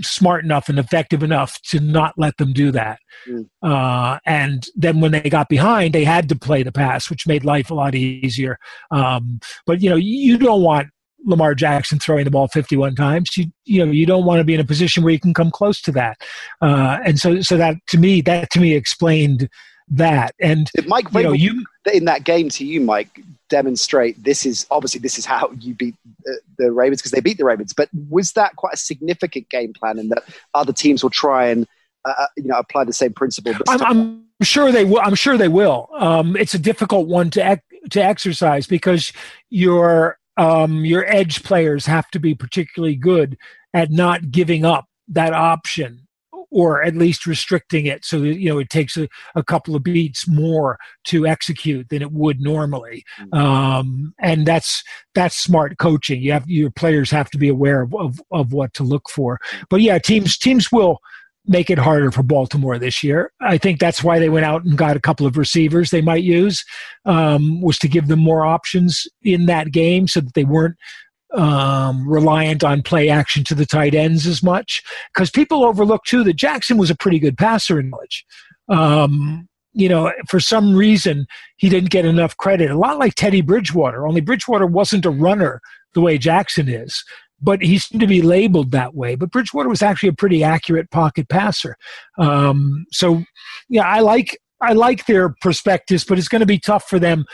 S3: smart enough and effective enough to not let them do that. Mm. Uh, and then when they got behind, they had to play the pass, which made life a lot easier. Um, but you know, you don't want Lamar Jackson throwing the ball 51 times. You you know you don't want to be in a position where you can come close to that. Uh, and so so that to me that to me explained that. And
S2: Did Mike
S3: you know you
S2: in that game to you, Mike, demonstrate this is obviously this is how you beat the, the Ravens because they beat the Ravens. But was that quite a significant game plan in that other teams will try and uh, uh you know apply the same principle?
S3: I'm. I'm sure they will. I'm sure they will. Um, it's a difficult one to ec- to exercise because your um, your edge players have to be particularly good at not giving up that option or at least restricting it so that you know it takes a, a couple of beats more to execute than it would normally. Um, and that's that's smart coaching. You have your players have to be aware of, of, of what to look for. But yeah teams teams will make it harder for Baltimore this year. I think that's why they went out and got a couple of receivers they might use, um, was to give them more options in that game so that they weren't um, reliant on play action to the tight ends as much. Because people overlook too that Jackson was a pretty good passer in college. Um, you know, for some reason, he didn't get enough credit. A lot like Teddy Bridgewater, only Bridgewater wasn't a runner the way Jackson is but he seemed to be labeled that way. But Bridgewater was actually a pretty accurate pocket passer. Um, so, yeah, I like I like their prospectus, but it's going to be tough for them.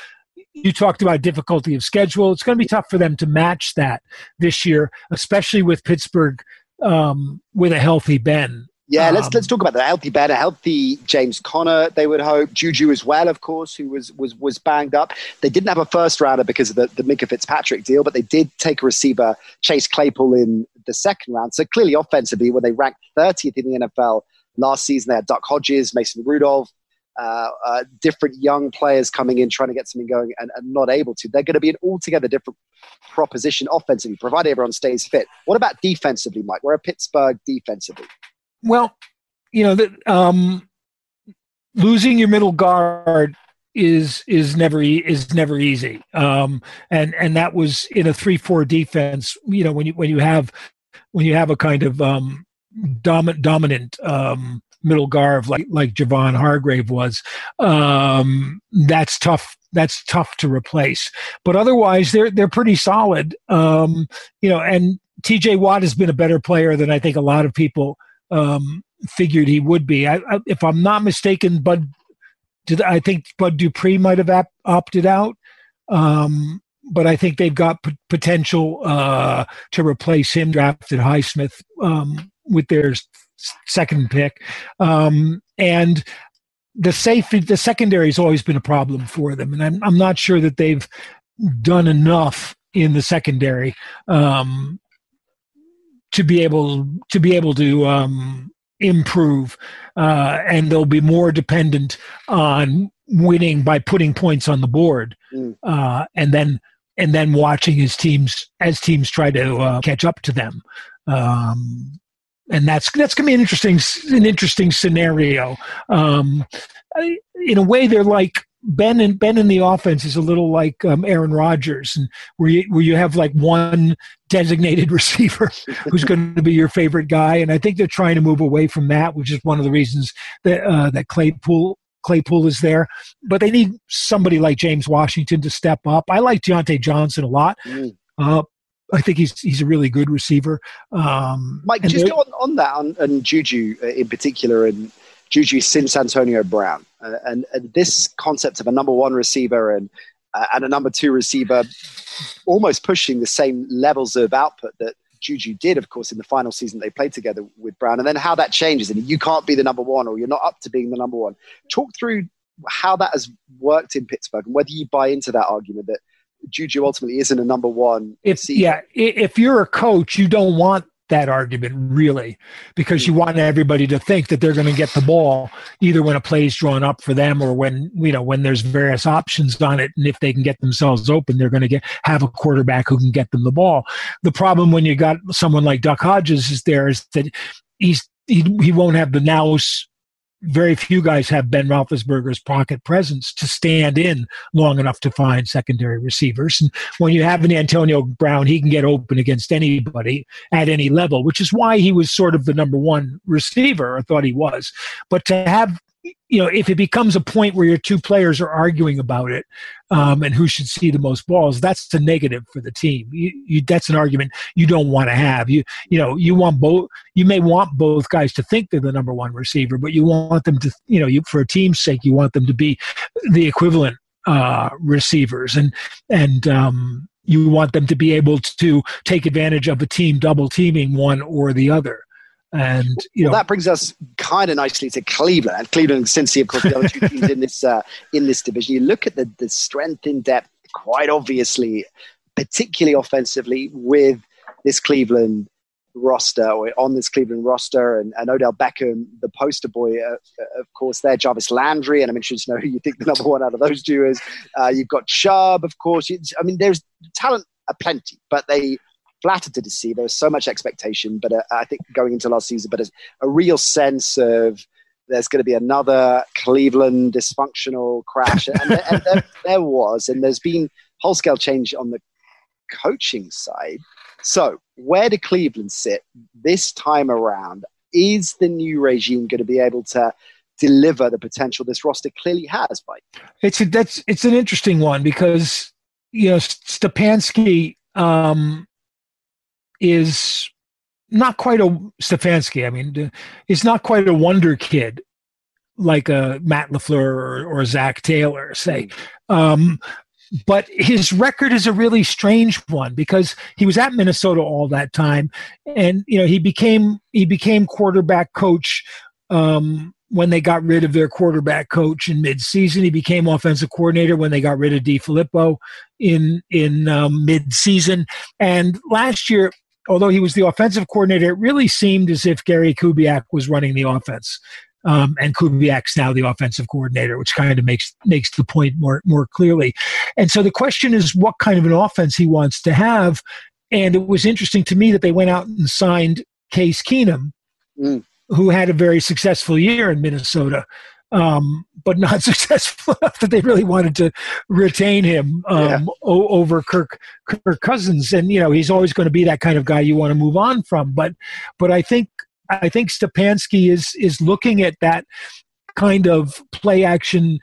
S3: You talked about difficulty of schedule. It's going to be tough for them to match that this year, especially with Pittsburgh um, with a healthy Ben.
S2: Yeah, let's
S3: Um,
S2: let's talk about the healthy Ben, a healthy James Conner. They would hope Juju as well, of course, who was was was banged up. They didn't have a first rounder because of the the Minkah Fitzpatrick deal, but they did take a receiver, Chase Claypool, in the second round. So clearly, offensively, when they ranked 30th in the NFL last season, they had Duck Hodges, Mason Rudolph, uh, uh, different young players coming in trying to get something going and, and not able to. They're going to be an altogether different proposition offensively, provided everyone stays fit. What about defensively, Mike? Where are Pittsburgh defensively?
S3: Well, you know that um, losing your middle guard is is never e- is never easy, um, and and that was in a three four defense. You know when you when you have when you have a kind of um, dominant dominant um, middle guard like like Javon Hargrave was, um, that's tough. That's tough to replace. But otherwise, they're they're pretty solid. Um, you know, and T.J. Watt has been a better player than I think a lot of people um, figured he would be. I, I, if I'm not mistaken, Bud, did I think Bud Dupree might have ap- opted out, um, but I think they've got p- potential uh, to replace him. Drafted Highsmith um, with their second pick, um, and the safety, the secondary has always been a problem for them, and I'm I'm not sure that they've done enough in the secondary um, to be able to be able to um, improve, uh, and they'll be more dependent on winning by putting points on the board,
S2: Mm.
S3: uh, and then and then watching his teams as teams try to uh, catch up to them. Um, and that's that's going to be an interesting an interesting scenario. Um, I- in a way, they're like Ben and Ben in the offense is a little like um, Aaron Rodgers, and where you where you have like one designated receiver who's going to be your favorite guy, and I think they're trying to move away from that, which is one of the reasons that uh, that Claypool Claypool is there. But they need somebody like James Washington to step up. I like Diontae Johnson a lot.
S2: Mm.
S3: Uh, I think he's he's a really good receiver. Um,
S2: Mike, just
S3: they're-
S2: on, on that, on, and Juju uh, in particular, and Juju since Antonio Brown, uh, and, and this concept of a number one receiver and uh, and a number two receiver, almost pushing the same levels of output that Juju did, of course, in the final season they played together with Brown, and then how that changes, and you can't be the number one, or you're not up to being the number one. Talk through how that has worked in Pittsburgh, and whether you buy into that argument that Juju ultimately isn't a number one.
S3: if yeah, if you're a coach, you don't want that argument really, because you want everybody to think that they're going to get the ball either when a play is drawn up for them or when you know when there's various options on it, and if they can get themselves open, they're going to get have a quarterback who can get them the ball. The problem when you got someone like Duck Hodges is there is that he's he, he won't have the nous. Very few guys have Ben Roethlisberger's pocket presence to stand in long enough to find secondary receivers. And when you have an Antonio Brown, he can get open against anybody at any level, which is why he was sort of the number one receiver, I thought he was. But to have you know, if it becomes a point where your two players are arguing about it um, and who should see the most balls, that's a negative for the team. You, you, that's an argument you don't want to have. You, you know, you want both. You may want both guys to think they're the number one receiver, but you want them to, you know, you for a team's sake, you want them to be the equivalent uh, receivers, and and um, you want them to be able to take advantage of a team double teaming one or the other. And you
S2: well,
S3: know
S2: that brings us kind of nicely to Cleveland. And Cleveland and Cincy, of course, the other two teams in this uh, in this division. You look at the the strength in depth, quite obviously, particularly offensively, with this Cleveland roster or on this Cleveland roster, and, and Odell Beckham, the poster boy, uh, uh of course, there, Jarvis Landry, and I'm interested to know who you think the number one out of those two is. Uh, you've got Chubb, of course. I mean, there's talent aplenty, but they flattered to deceive. There was so much expectation, but uh, I think going into last season, but a, real sense of there's going to be another Cleveland dysfunctional crash, and, there, and there, there was, and there's been whole scale change on the coaching side. So, where do Cleveland sit this time around? Is the new regime going to be able to deliver the potential this roster clearly has? By
S3: it's a, that's it's an interesting one because you know Stefanski um, is not quite a Stefanski. I mean, he's not quite a wonder kid like a Matt LaFleur or, or Zac Taylor, say. Um, but his record is a really strange one because he was at Minnesota all that time, and you know he became he became quarterback coach um, when they got rid of their quarterback coach in midseason. He became offensive coordinator when they got rid of DeFilippo in in um, midseason. And last year, although he was the offensive coordinator, it really seemed as if Gary Kubiak was running the offense. Um, and Kubiak's now the offensive coordinator, which kind of makes makes the point more more clearly. And so the question is, what kind of an offense he wants to have? And it was interesting to me that they went out and signed Case Keenum, mm. who had a very successful year in Minnesota um, but not successful enough that they really wanted to retain him um, yeah. o- over Kirk Kirk Cousins. And you know, he's always going to be that kind of guy you want to move on from. But but I think I think Stefanski is is looking at that kind of play action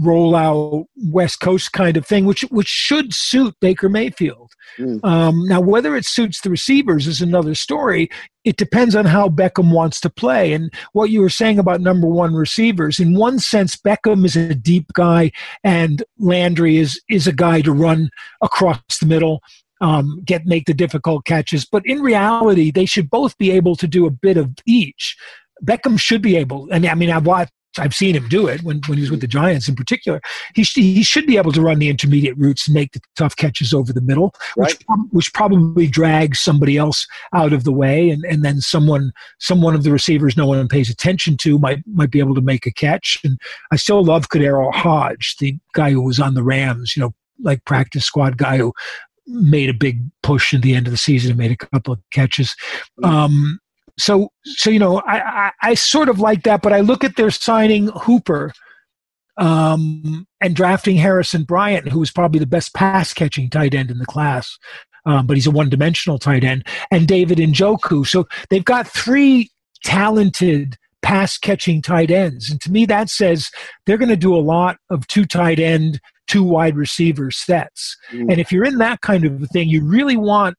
S3: rollout West Coast kind of thing, which which should suit Baker Mayfield. Mm. Um, now, whether it suits the receivers is another story. It depends on how Beckham wants to play. And what you were saying about number one receivers, in one sense, Beckham is a deep guy, and Landry is is a guy to run across the middle. Um, get make the difficult catches, but in reality, they should both be able to do a bit of each. Beckham should be able, and I mean, I've watched I've seen him do it when, when he was with the Giants in particular. He, he should be able to run the intermediate routes and make the tough catches over the middle, right. which, which probably drags somebody else out of the way. And, and then someone, someone of the receivers no one pays attention to might, might be able to make a catch. And I still love KhaDarel Hodge, the guy who was on the Rams, you know, like practice squad guy who made a big push at the end of the season and made a couple of catches. Mm. Um, so so you know I, I, I sort of like that, but I look at their signing Hooper um, and drafting Harrison Bryant, who was probably the best pass catching tight end in the class. Um, but he's a one dimensional tight end, and David Njoku. So they've got three talented pass catching tight ends. And to me, that says they're going to do a lot of two tight end, two wide receiver sets. Mm. And if you're in that kind of a thing, you really want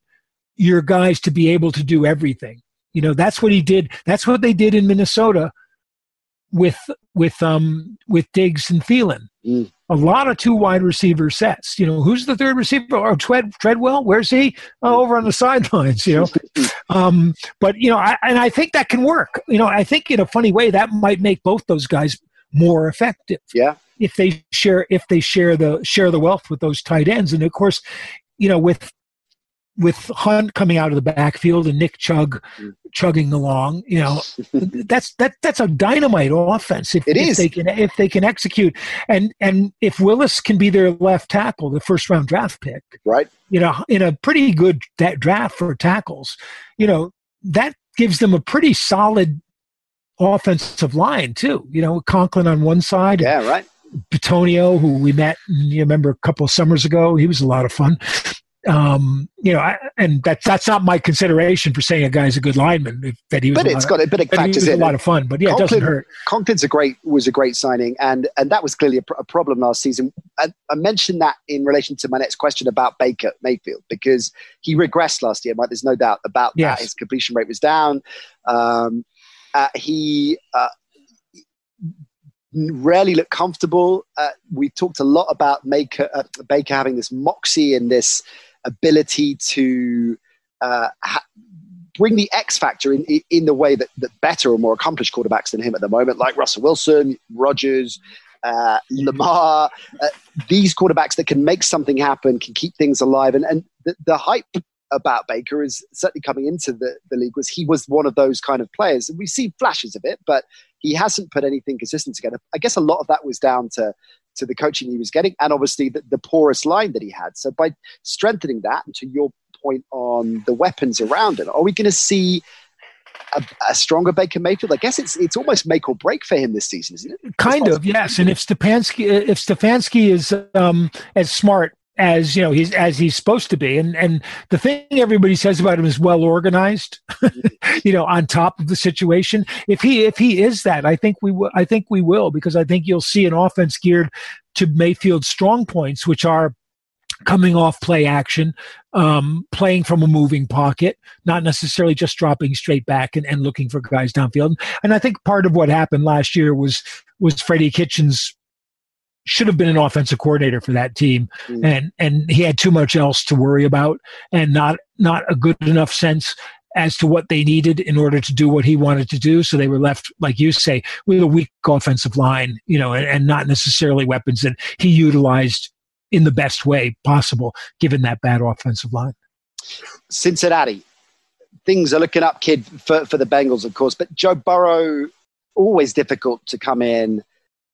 S3: your guys to be able to do everything. You know, that's what he did. That's what they did in Minnesota with with um with Diggs and Thielen. Mm. A lot of two wide receiver sets. You know, who's the third receiver? Oh, Tread, Treadwell. Where's he? Oh, over on the sidelines. You know, um, but you know, I, and I think that can work. You know, I think in a funny way that might make both those guys more effective.
S2: Yeah.
S3: If they share if they share the share the wealth with those tight ends, and of course, you know, with with Hunt coming out of the backfield and Nick Chubb mm. chugging along, you know, that's that that's a dynamite offense. If,
S2: it
S3: if
S2: is.
S3: they can if they can execute, and and if Willis can be their left tackle, the first round draft pick,
S2: right?
S3: You know, in a pretty good draft for tackles, you know, that gives them a pretty solid offensive line too. You know, Conklin on one side,
S2: yeah, right.
S3: Bitonio, who we met, you remember a couple of summers ago, he was a lot of fun um, you know, I, and that's that's not my consideration for saying a guy's a good lineman. If, that he was,
S2: but it's got it, but it factors
S3: in
S2: a
S3: lot of fun. But yeah, Conklin, it doesn't hurt.
S2: Conklin's a great was a great signing, and and that was clearly a, a problem last season. I, I, mentioned that in relation to my next question about Baker Mayfield because he regressed last year. Mike, there's no doubt about yes. that. His completion rate was down. Um, uh, he uh, rarely looked comfortable. Uh, we talked a lot about Maker, uh, Baker having this moxie and this ability to uh, ha- bring the X factor in, in the way that, that better or more accomplished quarterbacks than him at the moment, like Russell Wilson, Rodgers, uh, Lamar, uh, these quarterbacks that can make something happen, can keep things alive. And, and the, the hype about Baker is certainly coming into the, the league was he was one of those kind of players. And we've seen flashes of it, but he hasn't put anything consistent together. I guess a lot of that was down to to the coaching he was getting and obviously the, the porous line that he had. So by strengthening that, and to your point on the weapons around him, are we going to see a, a, stronger Baker Mayfield? I guess it's it's almost make or break for him this season, isn't it?
S3: Kind of, yes. And if Stefanski if Stefanski is um, as smart as you know he's as he's supposed to be. And and the thing everybody says about him is well organized you know on top of the situation. If he if he is that i think we will i think we will because i think you'll see an offense geared to mayfield's strong points which are coming off play action um, playing from a moving pocket not necessarily just dropping straight back and, and looking for guys downfield. And i think part of what happened last year was was freddie kitchens should have been an offensive coordinator for that team. Mm. and and he had too much else to worry about and not not a good enough sense as to what they needed in order to do what he wanted to do. So they were left like you say with a weak offensive line you know and, and not necessarily weapons that he utilized in the best way possible given that bad offensive line.
S2: Cincinnati things are looking up kid for, for the bengals of course but joe burrow always difficult to come in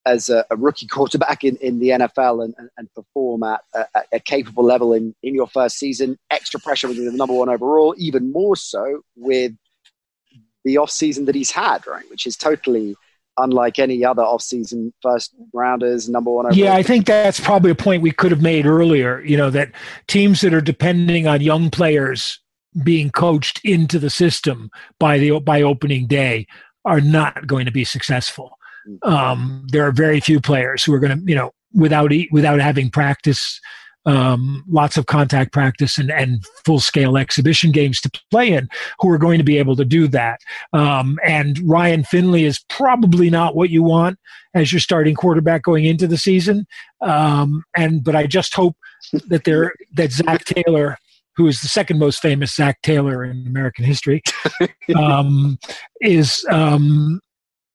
S2: as a, a, rookie quarterback in, in the NFL and, and, and perform at a, a, capable level in, in your first season. Extra pressure with the number one overall, even more so with the off season that he's had, right? Which is totally unlike any other off-season first rounders, number one.
S3: Overall. Yeah, I think that's probably a point we could have made earlier. You know that teams that are depending on young players being coached into the system by the by opening day are not going to be successful. Um, there are very few players who are going to, you know, without without having practice, um, lots of contact practice and, and full scale exhibition games to play in, who are going to be able to do that. Um, and Ryan Finley is probably not what you want as your starting quarterback going into the season. Um, and but I just hope that there that Zac Taylor who is the second most famous Zach Taylor in American history, um, is um,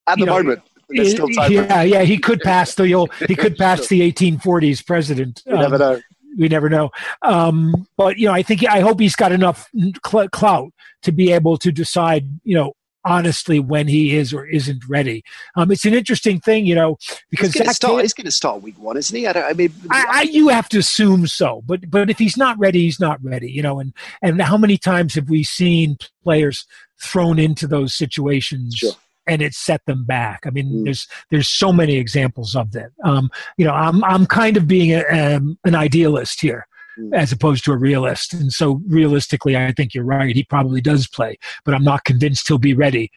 S2: at the know, moment
S3: yeah, yeah, he could pass the old, he could pass the 1840s president.
S2: You um, never know.
S3: We never know. Um, but you know, I think I hope he's got enough cl- clout to be able to decide, you know, honestly when he is or isn't ready. Um, it's an interesting thing, you know, because
S2: he's going to start. He's going to start week one, isn't he? I, I mean,
S3: I, I, you have to assume so, but but if he's not ready, he's not ready, you know. And and how many times have we seen players thrown into those situations? Sure and it set them back. I mean, mm. there's there's so many examples of that. Um, you know, I'm I'm kind of being a, um, an idealist here mm. as opposed to a realist, and so realistically, I think you're right. He probably does play, but I'm not convinced he'll be ready.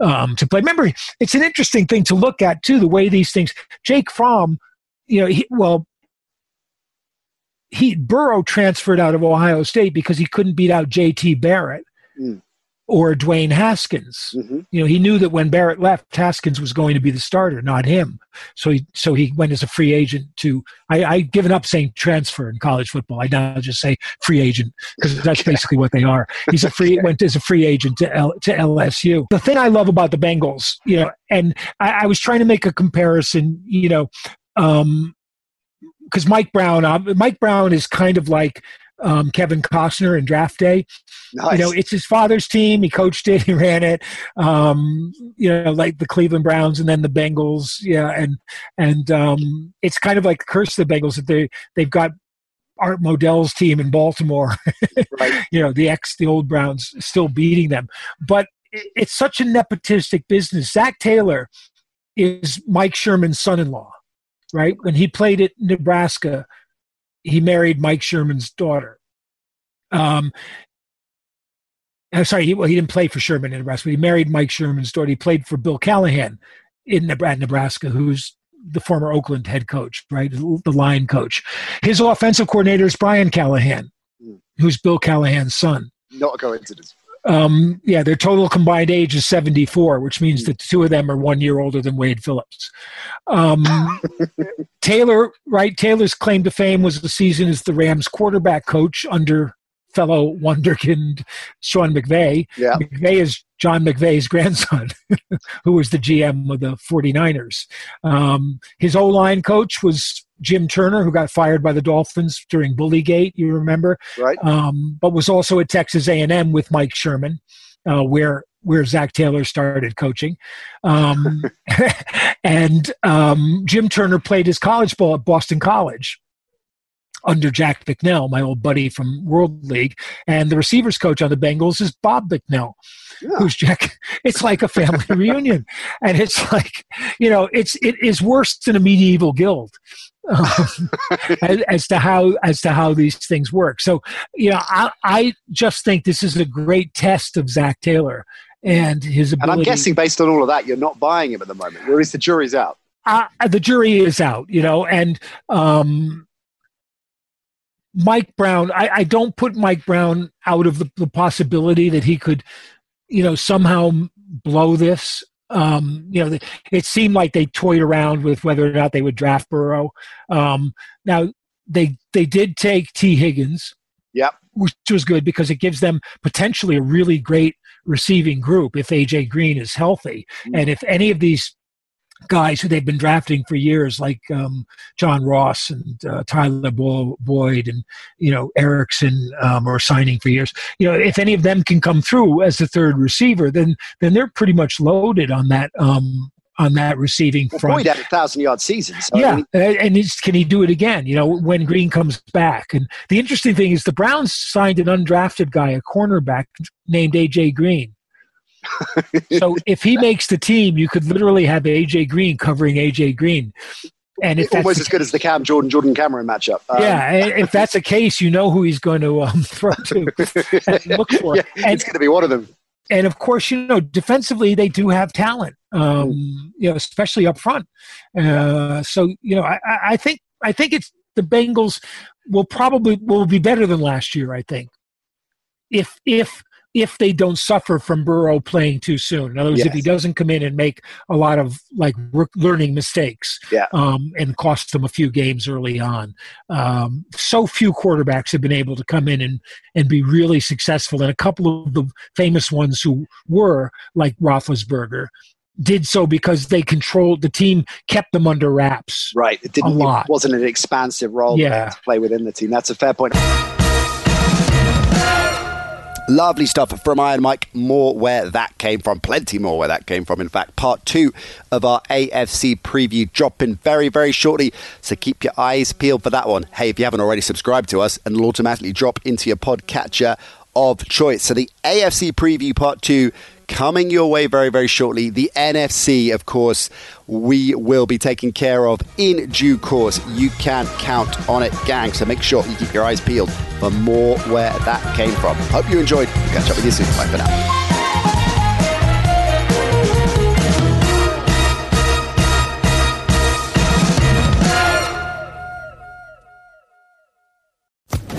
S3: Um, to play. Remember, it's an interesting thing to look at too. The way these things, Jake Fromm, you know, he, well, he Burrow transferred out of Ohio State because he couldn't beat out J.T. Barrett. Mm or Dwayne Haskins. Mm-hmm. You know, he knew that when Barrett left, Haskins was going to be the starter, not him. So he so he went as a free agent to. I, I've given up saying transfer in college football. I now just say free agent because that's basically what they are. He's a free went as a free agent to L, to LSU. The thing I love about the Bengals, you know, and I, I was trying to make a comparison. You know, um, because Mike Brown, uh, Mike Brown is kind of like um, Kevin Costner in Draft Day. Nice. You know, it's his father's team. He coached it. He ran it. Um, you know, like the Cleveland Browns and then the Bengals. Yeah, and and um, it's kind of like the curse of the Bengals that they they've got Art Modell's team in Baltimore. right. You know, the ex the old Browns still beating them, but it's such a nepotistic business. Zac Taylor is Mike Sherman's son-in-law, right? When he played at Nebraska he married Mike Sherman's daughter. Um, I'm sorry, he, well, he didn't play for Sherman in Nebraska, but he married Mike Sherman's daughter. He played for Bill Callahan in Nebraska, who's the former Oakland head coach, right? The line coach. His offensive coordinator is Brian Callahan, mm. who's Bill Callahan's son.
S2: Not a coincidence.
S3: Um, yeah, their total combined age is 74, which means mm. that the two of them are one year older than Wade Phillips. Um, Taylor, right? Taylor's claim to fame was the season as the Rams quarterback coach under fellow wonderkind Sean McVay.
S2: Yeah.
S3: McVay is John McVay's grandson, who was the GM of the 49ers. Um, his O line coach was Jim Turner, who got fired by the Dolphins during Bullygate, you remember?
S2: Right.
S3: Um, but was also at Texas A&M with Mike Sherman, uh, where where Zac Taylor started coaching. Um, and um, Jim Turner played his college ball at Boston College under Jack Bicknell, my old buddy from World League. And the receivers coach on the Bengals is Bob Bicknell, yeah. who's Jack. It's like a family reunion. And it's like, you know, it's, it is worse than a medieval guild. Um, as, as, to how as to how these things work. So, you know, I, I just think this is a great test of Zac Taylor and his ability.
S2: And I'm guessing, based on all of that, you're not buying him at the moment, or is the jury's out?
S3: Uh, the jury is out, you know, and um, Mike Brown, I, I don't put Mike Brown out of the, the, possibility that he could, you know, somehow blow this. Um, you know, it seemed like they toyed around with whether or not they would draft Burrow. Um, now they they did take Tee Higgins,
S2: yep,
S3: which was good because it gives them potentially a really great receiving group if AJ Green is healthy, mm-hmm. and if any of these guys who they've been drafting for years, like um, John Ross and uh, Tyler Boyd and you know Erickson, um, are signing for years. You know, if any of them can come through as the third receiver, then then they're pretty much loaded on that. Um, on that receiving
S2: well,
S3: front,
S2: Boyd had a thousand-yard season. So
S3: yeah, I mean, and can he do it again? You know, when Green comes back. And the interesting thing is, the Browns signed an undrafted guy, a cornerback named AJ Green so if he makes the team, you could literally have AJ Green covering AJ Green.
S2: And if almost as good as the Cam Jordan Jordan Cameron matchup.
S3: Um, yeah, if that's the case, you know who he's going to um, throw to look for.
S2: Yeah, and, it's going to be one of them.
S3: And of course, you know, defensively they do have talent. Um, you know, especially up front. Uh, so you know, I, I think I think it's the Bengals will probably will be better than last year. I think if if if they don't suffer from Burrow playing too soon. In other words, yes. if he doesn't come in and make a lot of like learning mistakes,
S2: yeah.
S3: um, and cost them a few games early on. Um, so few quarterbacks have been able to come in and and be really successful, and a couple of the famous ones who were like Roethlisberger did so because they controlled the team, kept them under wraps.
S2: Right. It didn't.
S3: A lot.
S2: It wasn't an expansive role
S3: yeah.
S2: to play within the team. That's a fair point. Lovely stuff from Iron Mike. More where that came from. Plenty more where that came from. In fact, part two of our AFC preview dropping very, very shortly. So keep your eyes peeled for that one. Hey, if you haven't already subscribed to us, and it'll automatically drop into your podcatcher of choice. So the AFC preview part two coming your way very, very shortly. The NFC, of course, we will be taking care of in due course. You can't count on it, gang. So make sure you keep your eyes peeled for more where that came from. Hope you enjoyed. catch up with you soon. Bye for now.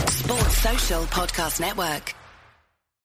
S1: Sports Social Podcast Network.